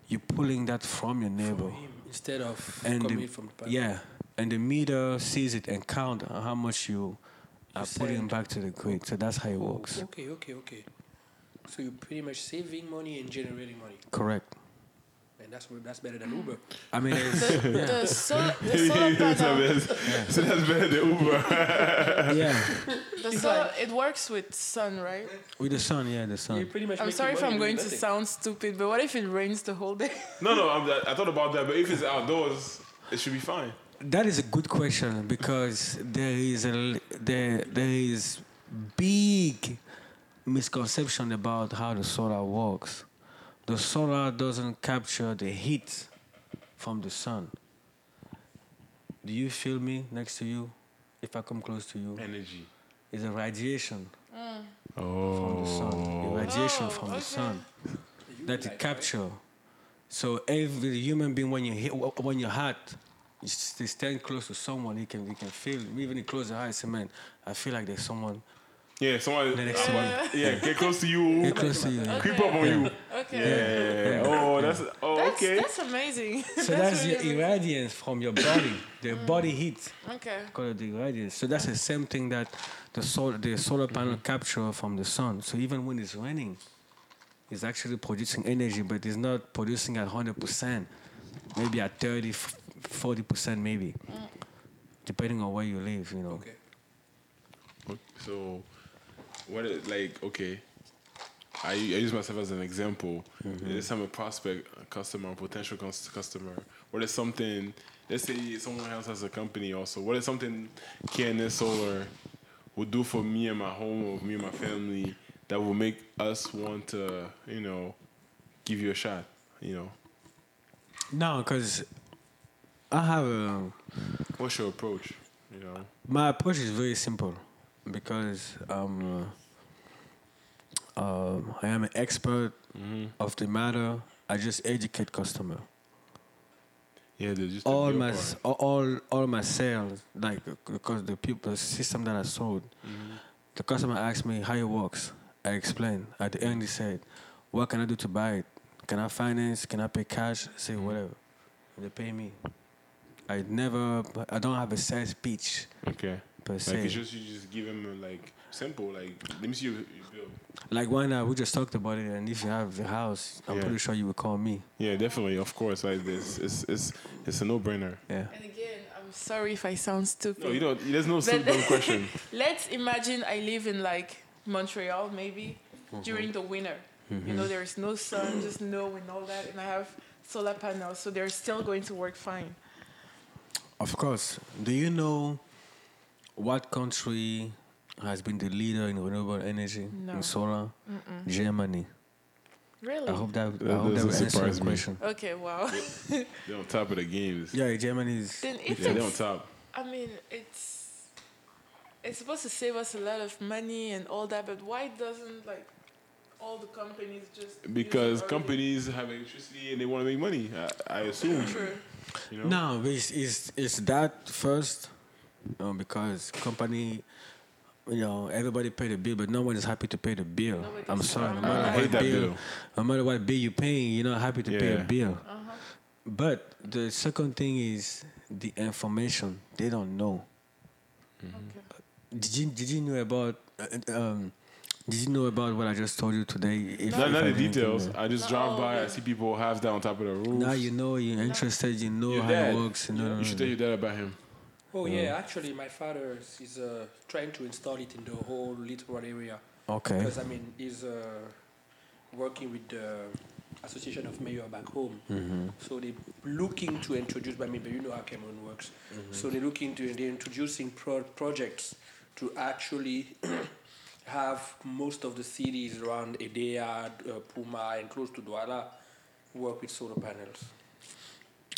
you're pulling that from your neighbor. Him, instead of And coming the, from the panel. yeah, and the meter sees it and count how much you are putting back to the grid. So that's how it Oh, works. Okay, okay, okay. So you're pretty much saving money and generating money, Correct. and that's that's better than Uber. I mean, it's, The, yeah. the, sol- the solar panel, that's, so that's better than Uber. yeah, the solar, it works with sun, right? with the sun, yeah, the You're sun. pretty much. I'm sorry if I'm going to sound stupid, but what if it rains the whole day? no, no, I'm, I thought about that, but if it's outdoors, it should be fine. That is a good question because there is a there there is big misconception about how the solar works. The solar doesn't capture the heat from the sun. Do you feel me next to you? If I come close to you, Energy. it's a radiation Oh. from the sun. A oh. radiation Oh, from okay. the sun that it right? capture. So every human being, when you hit, when you're hot, you s- they stand close to someone. You can you can feel even you close your eyes. Say, man, I feel like there's someone Yeah, someone. the next to me. Yeah, get close to you. Get close to you. yeah. Creep up on you. Okay. Yeah. Oh, that's. Oh, That's, okay. that's amazing. So that's really the irradiance from your body, the mm. body heat. Okay. Called the irradiance. So that's the same thing that the sol- the solar panel capture from the sun. So even when it's raining, it's actually producing energy, but it's not producing at hundred percent. Maybe at 30, 40 percent, maybe, depending on where you live. You know. Okay. So, what is like? Okay, I, I use myself as an example. Mm-hmm. Let's have a prospect, a customer, a potential cus- customer. What is something? Let's say someone else has a company also. What is something KNS Solar would do for me and my home or me and my family that will make us want to, you know, give you a shot? You know, No, because I have a what's your approach? You know, my approach is very simple because um, uh, I am an expert of the matter. I just educate customer. yeah, just All my part. all all my sales, like because the people the system that I sold, Mm-hmm. the customer asked me how it works. I explained. At the end, he said, "What can I do to buy it? Can I finance? Can I pay cash? Say Mm-hmm. whatever." They pay me. I never. I don't have a sales speech. Okay. per Like se. it's just you just give him a, like simple like let me see your, your bill. Like why not? We just talked about it, and if you have the house, I'm Yeah. pretty sure you would call me. Yeah, definitely, of course. Like this, it's it's it's a no brainer. Yeah. And again, I'm sorry if I sound stupid. No, you don't. There's no But- simple question. Let's imagine I live in like Montreal, maybe mm-hmm. during the winter. You mm-hmm. know, there's no sun, just snow and all that, and I have solar panels, so they're still going to work fine. Of course. Do you know what country has been the leader in renewable energy No. in solar? Germany. Really? I hope that, That I hope that doesn't will answer surprise your me. question. Okay, wow. They're on top of the games. Yeah, Germany is. then if Yeah, they're on top. I mean, it's it's supposed to save us a lot of money and all that, but why doesn't like all the companies just Because companies have electricity and they want to make money. I, I assume. True. You know. No, it's, it's, it's that first um, because company, you know, everybody pay the bill, but no one is happy to pay the bill. Nobody's I'm sorry, no matter I what hate that bill, bill. no matter what bill you're paying, you're not happy to pay a bill. Uh-huh. But the second thing is the information they don't know. Okay. Did you did you know about uh, um, did you know about what I just told you today? If, Not, if not I the details. I just No, drive by. I see people have that on top of the roof. Now you know you're interested. You know Your how dad. it works. You, know, You should tell your dad about him. Oh yeah, actually, my father is uh, trying to install it in the whole little area Okay. because I mean he's uh, working with the Association of Mayor back home. Mm-hmm. So they're looking to introduce, I mean, but you know how Cameroon works. Mm-hmm. So they're looking to, they're introducing pro- projects to actually have most of the cities around Edea, uh, Pouma, and close to Douala work with solar panels.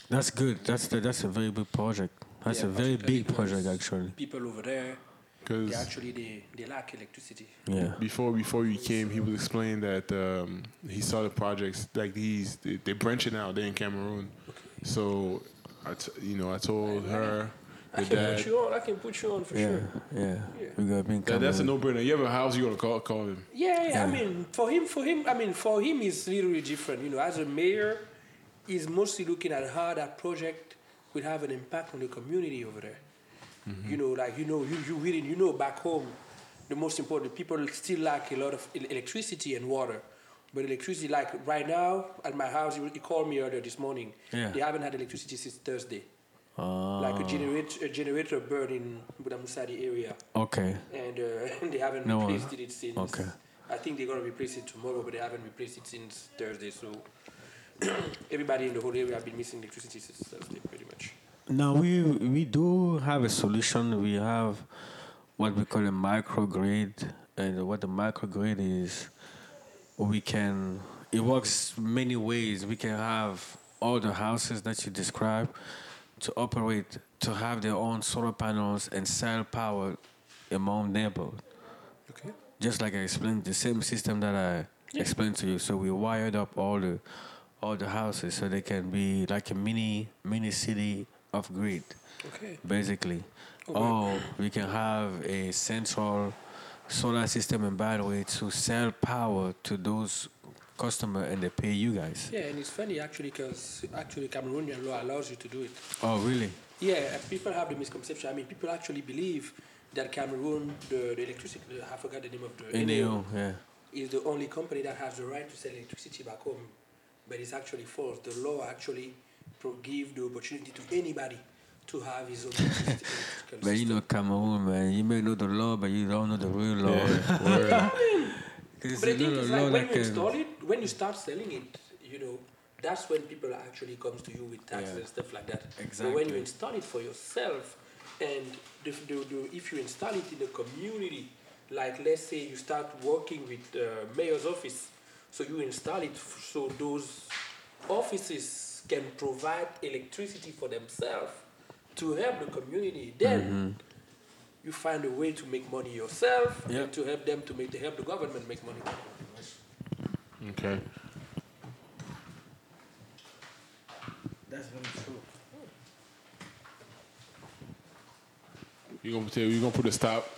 That's good. That's the, that's a very big project. That's Yeah, a very big project actually. People over there, Because They actually they, they lack electricity. Yeah. before before you came, he was explaining that um, he saw the projects like these. They, they're branching out. They're in Cameroon. okay. So, I t- you know, I told her, I can dad. put you on. I can put you on for Yeah, sure. yeah. Yeah. We got been That, that's a no-brainer. You have a house, you gonna call call him. Yeah, yeah, Yeah. I mean, for him, for him, I mean, for him, it's literally different. You know, as a mayor, he's mostly looking at how that project will have an impact on the community over there. Mm-hmm. You know, like you know, you you really you know back home, the most important people still lack a lot of electricity and water. But electricity, like right now at my house, he he called me earlier this morning. Yeah. They haven't had electricity since Thursday. Ah, Like a generator, a generator burned in Bonamoussadi area okay. and uh, they haven't No, replaced it since. okay. I think they're gonna replace it tomorrow, but they haven't replaced it since Thursday. So everybody in the whole area have been missing electricity since Thursday, pretty much. Now we we do have a solution. We have what we call a microgrid, and what the microgrid is, we can. It works many ways. We can have all the houses that you describe to operate to have their own solar panels and sell power among neighborhood. Okay. just like I explained, the same system that I explained to you. So we wired up all the all the houses so they can be like a mini mini city of grid, Okay. basically. Or we can have a central solar system and battery to sell power to those customers and they pay you guys. Yeah, and it's funny actually because actually Cameroonian law allows you to do it. Oh really? Yeah, people have the misconception. I mean, people actually believe that Cameroon, the, the electricity, I forgot the name of the ENEO, yeah. is the only company that has the right to sell electricity back home. But it's actually false. The law actually pro- give the opportunity to anybody to have his own electricity. electrical But you know Cameroon, man, you may know the law, but you don't know the real law. But I think it's like when you install it, when you start selling it, you know, that's when people actually comes to you with taxes Yeah. and stuff like that. But when you install it for yourself, and the, the, the, if you install it in the community, like let's say you start working with the mayor's office, so you install it f- so those offices can provide electricity for themselves to help the community. Then Mm-hmm. You find a way to make money yourself Yeah. and to help them to make to help the government make money. Okay. That's very true. You gonna tell you gonna put a stop.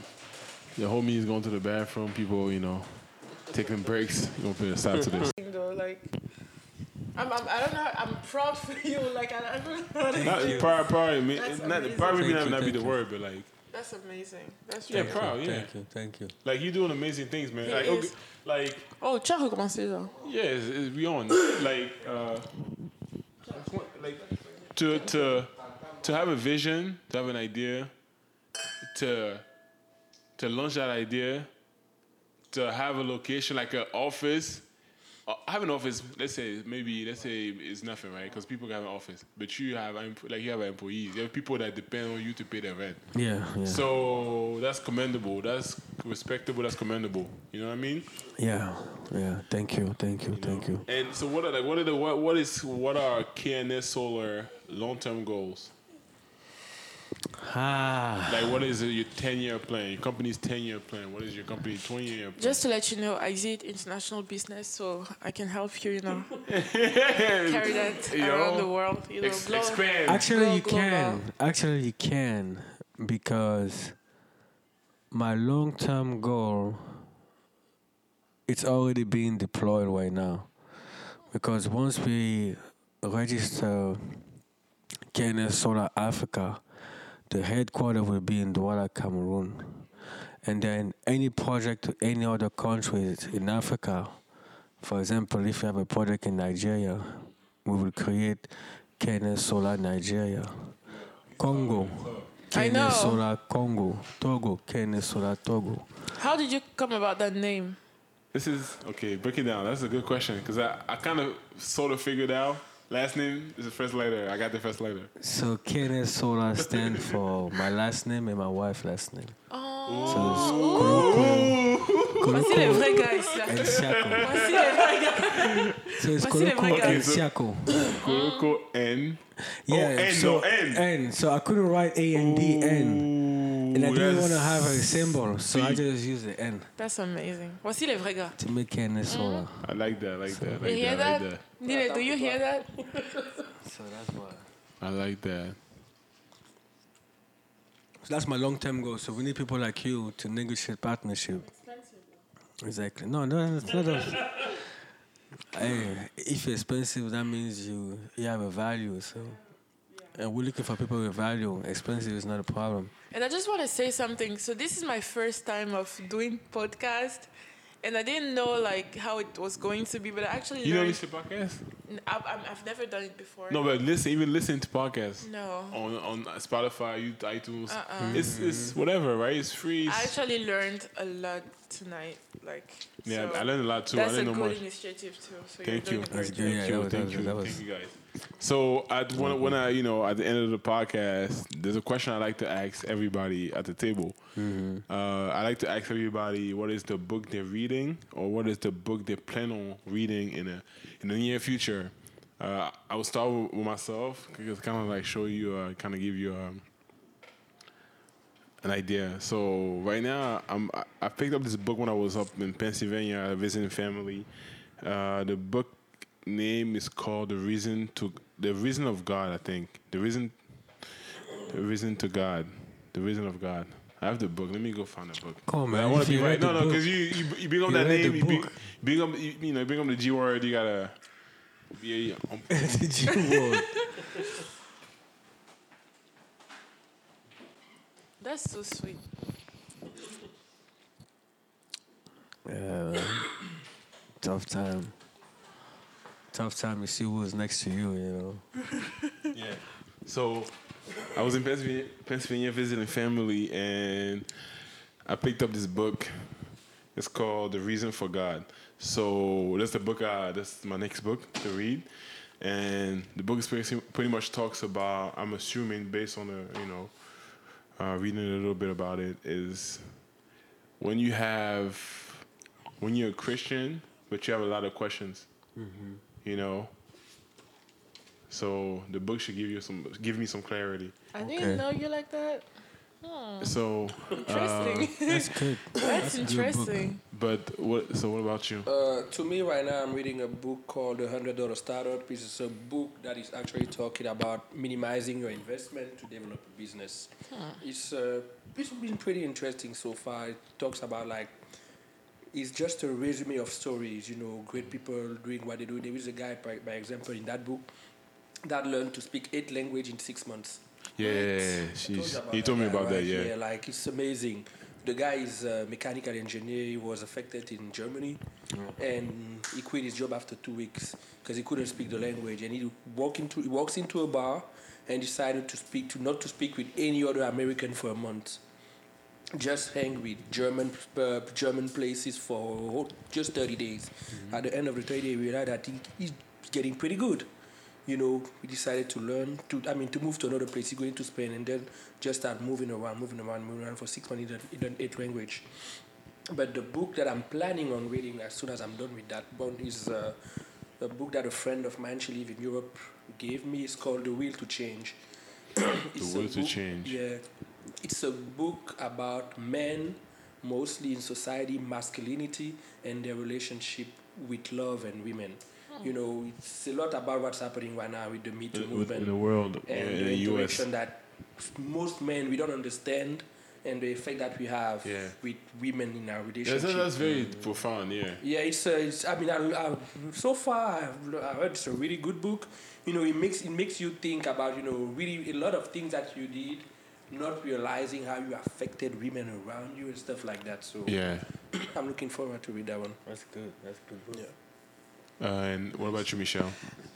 The homies going to the bathroom. People, you know, taking breaks. You gonna put a stop to this. though. Like, I'm, I'm, I don't know. I'm proud for you. Like, I, I don't know. How to, Not, probably, probably, me- not, amazing. probably not, not be the word, but like, that's amazing. That's yeah, really proud, yeah. Thank you, thank you. Like you're doing amazing things, man. He Like, is. okay, like Oh, tu as recommencé là. yeah, it's, it's beyond like uh, like to to to have a vision, to have an idea, to to launch that idea, to have a location like an office. Uh, have an office. Let's say maybe let's say it's nothing, right? Because people have an office, but you have like you have employees. You have people that depend on you to pay their rent. Yeah, yeah. So that's commendable. That's respectable. That's commendable. You know what I mean? yeah, yeah. Thank you, thank you, thank you. And so, what are like? What are the what? What is what are KNS Solar long term goals? Ah, Like, what is your ten year plan? Your company's ten year plan. What is your company twenty year plan? Just to let you know, I did international business, so I can help you, you know, carry that You around the world. You know, Ex- blow- expand. actually, you global. can. Actually, you can because my long-term goal it's already being deployed right now. Because once we register KNS Solar Africa, the headquarters will be in Douala, Cameroon. And then any project to any other countries in Africa, for example, if you have a project in Nigeria, we will create KNS Solar Nigeria. Congo, KNS Solar Congo. Togo, KNS Solar Togo. How did you come about that name? This is okay. Break it down. That's a good question because I, I kind of sort of figured out. Last name is the first letter. I got the first letter. So KNS Solar stand for my last name and my wife's last name. Oh, So it's Koloko, voici les vrais gars ici. là. Siako. Voici les vrais gars. So it's Voici les vrais Koloko gars. and Siako. Koloko N. Yeah, oh, N. so no, N. N. So I couldn't write A and D N. And I didn't want to have a symbol, so I just used the N That's amazing. Voici les vrais gars. to make N soda. I like that. I like that. I You like hear that. I that? like that. Dile, do you hear that? So that's why. I like that. So that's my long-term goal. So we need people like you to negotiate partnership. Exactly. No, no, it's not. A, hey, if you're expensive, that means you you have a value. So, and we're looking for people with value. Expensive is not a problem. And I just want to say something. So this is my first time of doing podcast, and I didn't know like how it was going to be, but I actually You know learned. listen to podcasts? I've, I've I've never done it before. No, but listen, even listen to podcasts No. on on Spotify, you iTunes. Uh-uh. It's it's mm-hmm. whatever, right? It's free. I actually learned a lot tonight. Like yeah, so I learned a lot too. That's a didn't know good much. initiative too. So Thank you're you. doing a That's great yeah. Thank you, thank you, thank you guys. So at when when I you know at the end of the podcast, there's a question I like to ask everybody at the table. Uh, I like to ask everybody what is the book they're reading or what is the book they plan on reading in a in the near future. Uh, I will start with, with myself because kind of like show you, uh, kind of give you um, an idea. So right now, I'm I- I picked up this book when I was up in Pennsylvania visiting family. Uh, the book name is called The Reason to The Reason of God. I think the reason, the reason to God, the reason of God. I have the book. Let me go find the book. Come on, But I want to be right. No, no, because you, you you bring up You that read name. the You bring, bring up you, you know bring up the G word. You gotta. Yeah, yeah. um, the G word. That's so sweet. Yeah. Tough time. Tough time. to see who's next to you. You know. Yeah. So I was in Pennsylvania, Pennsylvania visiting family, and I picked up this book. It's called The Reason for God. So that's the book. Uh, that's my next book to read, and the book is pretty, pretty much talks about. I'm assuming based on the you know, uh, reading a little bit about it is when you have when you're a Christian, but you have a lot of questions. You know, so the book should give you some, give me some clarity. I didn't know you like that. So, uh, Interesting. That's good. That's a good interesting. but what? So what about you? Uh, to me, right now, I'm reading a book called The Hundred Dollar Startup. It's a book that is actually talking about minimizing your investment to develop a business. It's uh, it's been pretty interesting so far. It talks about like it's just a resume of stories. You know, great people doing what they do. There is a guy, by, by example, in that book that learned to speak eight language in six months. Yeah, she's. told He told me about that. right? Yeah. like it's amazing. The guy is a mechanical engineer. He was affected in Germany, oh. and he quit his job after two weeks because he couldn't speak the language. And he walk into he walks into a bar and decided to speak to not to speak with any other American for a month. Just hang with German uh, German places for whole- just thirty days. At the end of the thirty days, we realized that he, he's getting pretty good you know, we decided to learn to, I mean, to move to another place. He's going to Spain and then just start moving around, moving around, moving around for six months in an eighth language. But the book that I'm planning on reading as soon as I'm done with that one is uh, a book that a friend of mine, she lives in Europe, gave me. It's called The Will to Change. the Will to Change. Yeah. It's a book about men, mostly in society, masculinity, and their relationship with love and women. You know, it's a lot about what's happening right now with the Me Too with- movement in the world, and in the the U.S. interaction that most men we don't understand and the effect that we have Yeah. with women in our relationship. that's very profound. Yeah. yeah, it's, uh, it's I mean, I, I, so far I've, I heard it's a really good book. You know, it makes it makes you think about you know really a lot of things that you did, not realizing how you affected women around you and stuff like that. So Yeah. I'm looking forward to read that one. That's good. That's good. Book. Yeah. Uh, and what about you, Michelle?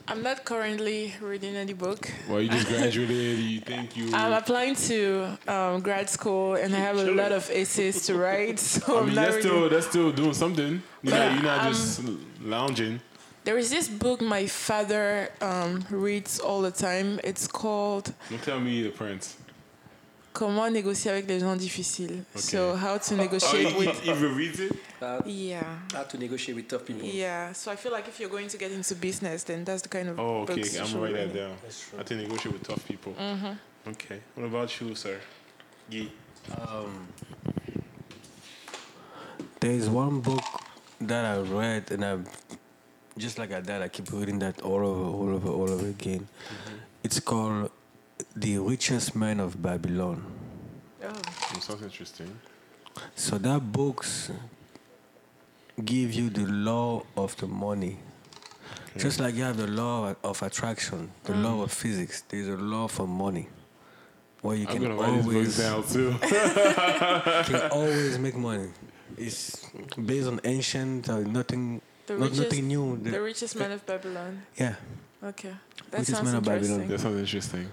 I'm not currently reading any book. Well, you just graduated. You think you? I'm applying to um, grad school and I have a lot of essays to write. So I I'm mean, not that's really- still that's still doing something. You're not, Yeah, you're not um, just lounging. There is this book my father um, reads all the time. It's called Don't tell me the prince. Comment négocier avec les gens difficiles. So how to Oh, negotiate he, with he, he reads it. Uh, yeah. how to negotiate with tough people. Yeah, so I feel like if you're going to get into business, then that's the kind of Oh, okay. books I'm should gonna write that read. down. I think negotiate with tough people. Mm-hmm. Okay. What about you, sir? Guy. There's one book that I read, and I, just like I that, I keep reading that all over, all over, all over again. It's called "The Richest Man of Babylon." Oh. It sounds interesting. So that books give you the law of the money. Just like you have the law of attraction, the law of physics, there's a law for money. Where you I'm can gonna write this book always down too. can always make money. It's based on ancient, uh, nothing, The not richest, nothing new. The- the richest man of Babylon. yeah, Okay, that Richest sounds man of Babylon. interesting. that sounds interesting.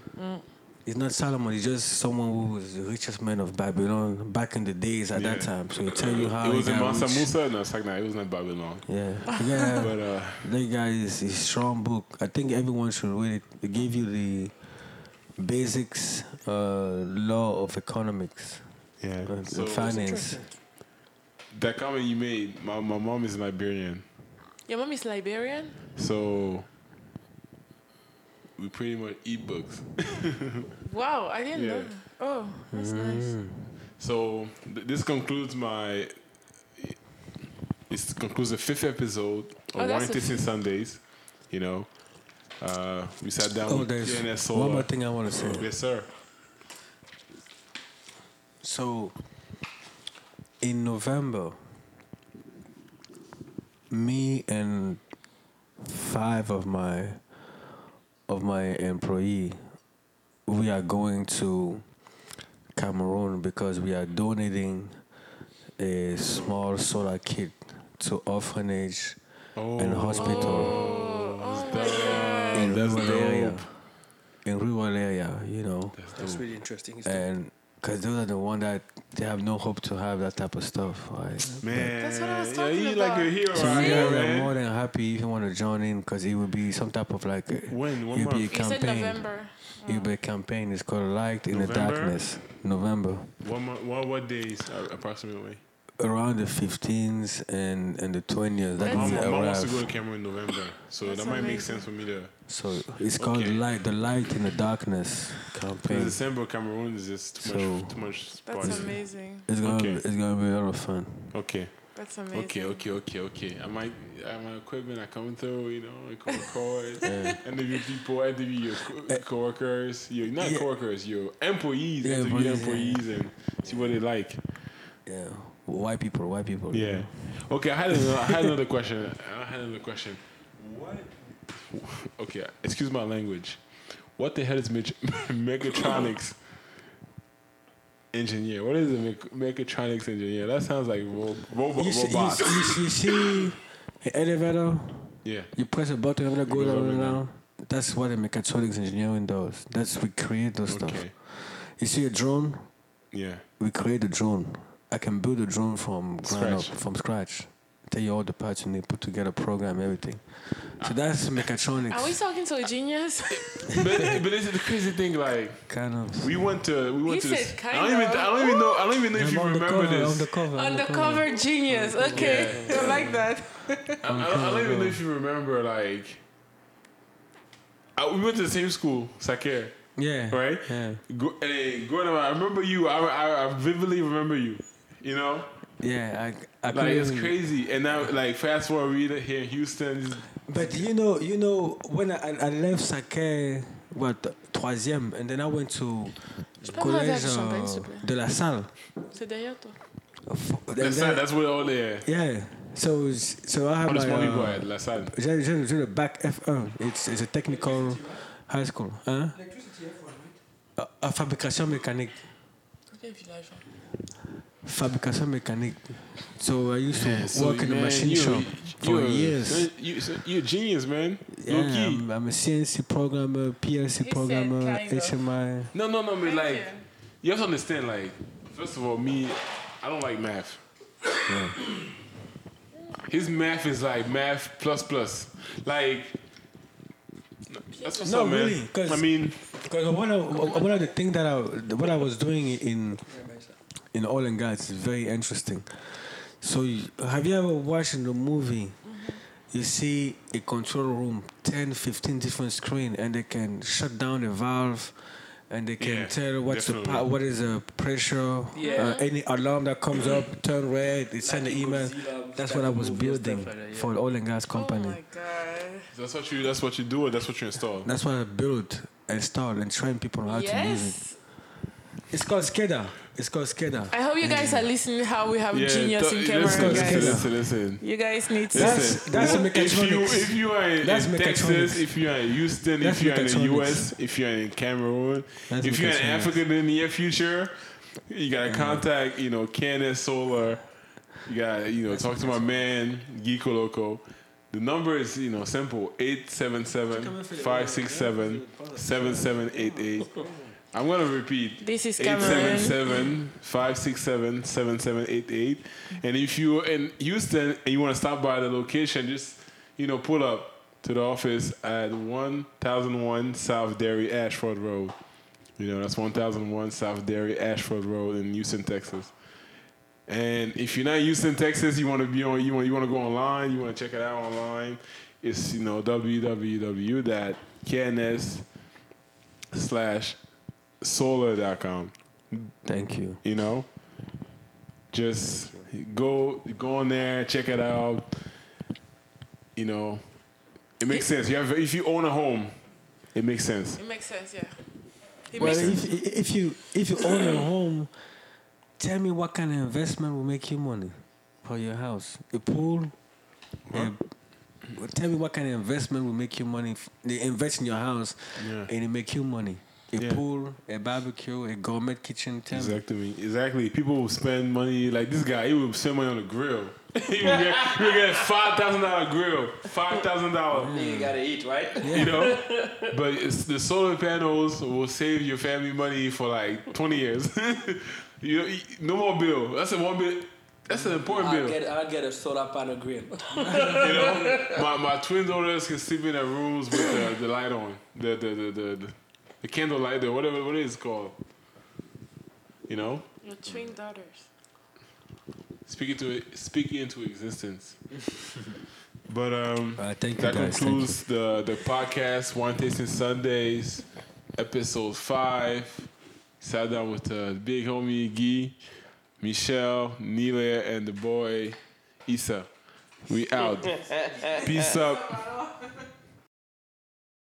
it's not Solomon. It's just someone who was the richest man of Babylon back in the days at that time. So it tell you how it was in got Mansa rich. Musa. No, it's like nah, it was not Babylon. Yeah, yeah. But uh, That guy is a strong book. I think everyone should read it. It gave you the basics, uh, law of economics, yeah. uh, So finance. that comment you made, my, my mom is Liberian, Your mom is Liberian. so we pretty much eat books. Wow, I didn't Yeah. know. Oh, that's nice. So th- this concludes my. This concludes the fifth episode Oh, of that's Wine a Tasting Sundays. You know, uh, we sat down Oh, with there's DNS one more thing I want to say. Yes, sir. So, in November, me and five of my of my employee, we are going to Cameroon because we are donating a small solar kit to orphanage and oh. hospital Oh, oh in that's rural area. In rural area, you know. That's really interesting. isn't it? and because those are the one that they have no hope to have that type of stuff, right? Man, That's what I was yeah, talking you about. like a hero, So right you here, guys are man. more than happy if you want to join in because it will be some type of like a, When? One it'll be a month? You said campaign. November. It'll be a campaign. It's called Light in the Darkness. November. One month? What, what days uh, approximately? Around the 15th and, and the 20th. That That's will Mom, be mom wants to go arrive. to Cameroon in November, so that might make sense for me to. So it's called Okay. Light, the Light in the Darkness In campaign. December, Cameroon is just too So- much. Too much. That's party. amazing. It's gonna Okay. it's gonna be a lot of fun. Okay. That's amazing. Okay, okay, okay, okay. I might, I my equipment, I come through, you know, I come record, interview people, interview your co- coworkers, your not Yeah. coworkers, your employees, Yeah, interview your employees, employees and see what they like. Yeah, white people, white people. Yeah. Okay, I had another, I had another question. I had another question. What? Okay, excuse my language. What the hell is Mich- mechatronics engineer? What is a mech- mechatronics engineer? That sounds like ro- robo- You see, you, robots. see, you see, you see an elevator. Yeah. You press a button, and it goes goes up up and and down. That's what a mechatronics engineering does. That's we create those stuff. You see a drone, Yeah. we create a drone. I can build a drone from ground up, from scratch. Tell you all the parts you need, put together, program everything. So that's mechatronics. Are we talking to a genius? but but this is the crazy thing. Like kind of. we went to we went He to. said This, I don't even. I don't even know I don't even know if you I'm remember undercover, this. Undercover, Undercover genius. Okay, I like that. I, I, don't, I don't even know if you remember like. I, we went to the same school, Saker, Yeah. right? Yeah. Go, and then growing up, I remember you. I, I, I vividly remember you. You know, Yeah. I, I like it's crazy. And now, like fast forward, we here in Houston. But you know, you know, when I, I left Sake, what, troisième, and then I went to peux avoir un verre collège de champagne, s'il te plaît? de la salle. C'est derrière toi. And That's, then- that's what all there. yeah. So, so I have On the my. small uh, boy, La Salle. j'ai, j'ai, j'ai le bac F1. It's, it's a technical high school. Hein? Uh, uh, fabrication mécanique. Quel village hein? Fabrication mécanique. So I used to Yeah, so, work in a man, machine you- shop for you're, years. You, so you're a genius, man. Yeah, Low. I'm, I'm a CNC programmer, PLC said programmer, kind of. HMI. No, no, no, but like, you. you have to understand, like, first of all, me, I don't like math. His math is like math plus plus. Like, that's what's No, up, man. I mean, Because one of, one of the things that I what I was doing in in oil and gas is very interesting. So you, have you ever watched in the movie? You see a control room, 10, 15 different screen, and they can shut down a valve, and they can Yeah, tell what's the definitely. pa- what is the pressure. Yeah. Uh, any alarm that comes up, turn red. They send Like the in email. Godzilla, That's what I was movie and stuff building like that, yeah. for the oil and gas company. Oh my god. That's what you. That's what you do. Or that's what you install. That's what I built, installed, and train people on how to use it. Yes. It's called SCADA. It's called SCADA. I hope you guys are listening how we have genius th- in camera, listen, listen, guys. listen, listen. You guys need to. That's- Listen, that's if you mechatronics. if you are in, That's in Texas, if you are in Houston, That's if you are in the. U.S., if you are in Cameroon, That's if you're in. Africa in the near future, you gotta mm-hmm. contact you know KNS Solar. You gotta you know talk to my man Geeko Loco. The number is you know simple 877-567-7788. I'm gonna repeat. This is Cameroon. 877-567-7788. And if you're in Houston and you want to stop by the location, just you know pull up to the office at 1001 South Dairy Ashford Road. You know that's 1001 South Dairy Ashford Road in Houston, Texas. And if you're not in Houston, Texas, you want to be on, you want you want to go online, you want to check it out online. It's you know www.kns slash solar.com. Thank you. You know, just go go on there, check it out. You know, it makes sense. You have if you own a home, it makes sense. It makes sense, yeah. It Well, makes if, if you if you own a home, tell me what kind of investment will make you money for your house. A pool. a- tell me what kind of investment will make you money. f- They invest in your house, Yeah. and it make you money. A Yeah. pool, a barbecue, a gourmet kitchen. Tell. Exactly. Exactly. People will spend money like this guy. He will spend money on a grill. he will get, he will get five thousand dollar grill. Five thousand dollars. You gotta eat, right? Yeah. You know, but it's, the solar panels will save your family money for like twenty years. you know, no more bill. That's a one bill. That's an important I'll bill. get, I'll get a solar panel grill. You know, my, my twin daughters can sleep in their rooms with the, the light on, the the the the, the, the candle light or whatever what it is called. You know, Your twin daughters. speaking to it, speaking into existence. but um, Uh, thank you, that guys. Thank concludes the the podcast. Wine tasting Sundays, episode five. Sat down with the big homie Guy, Michelle, Nila, and the boy Issa. We out. Peace up.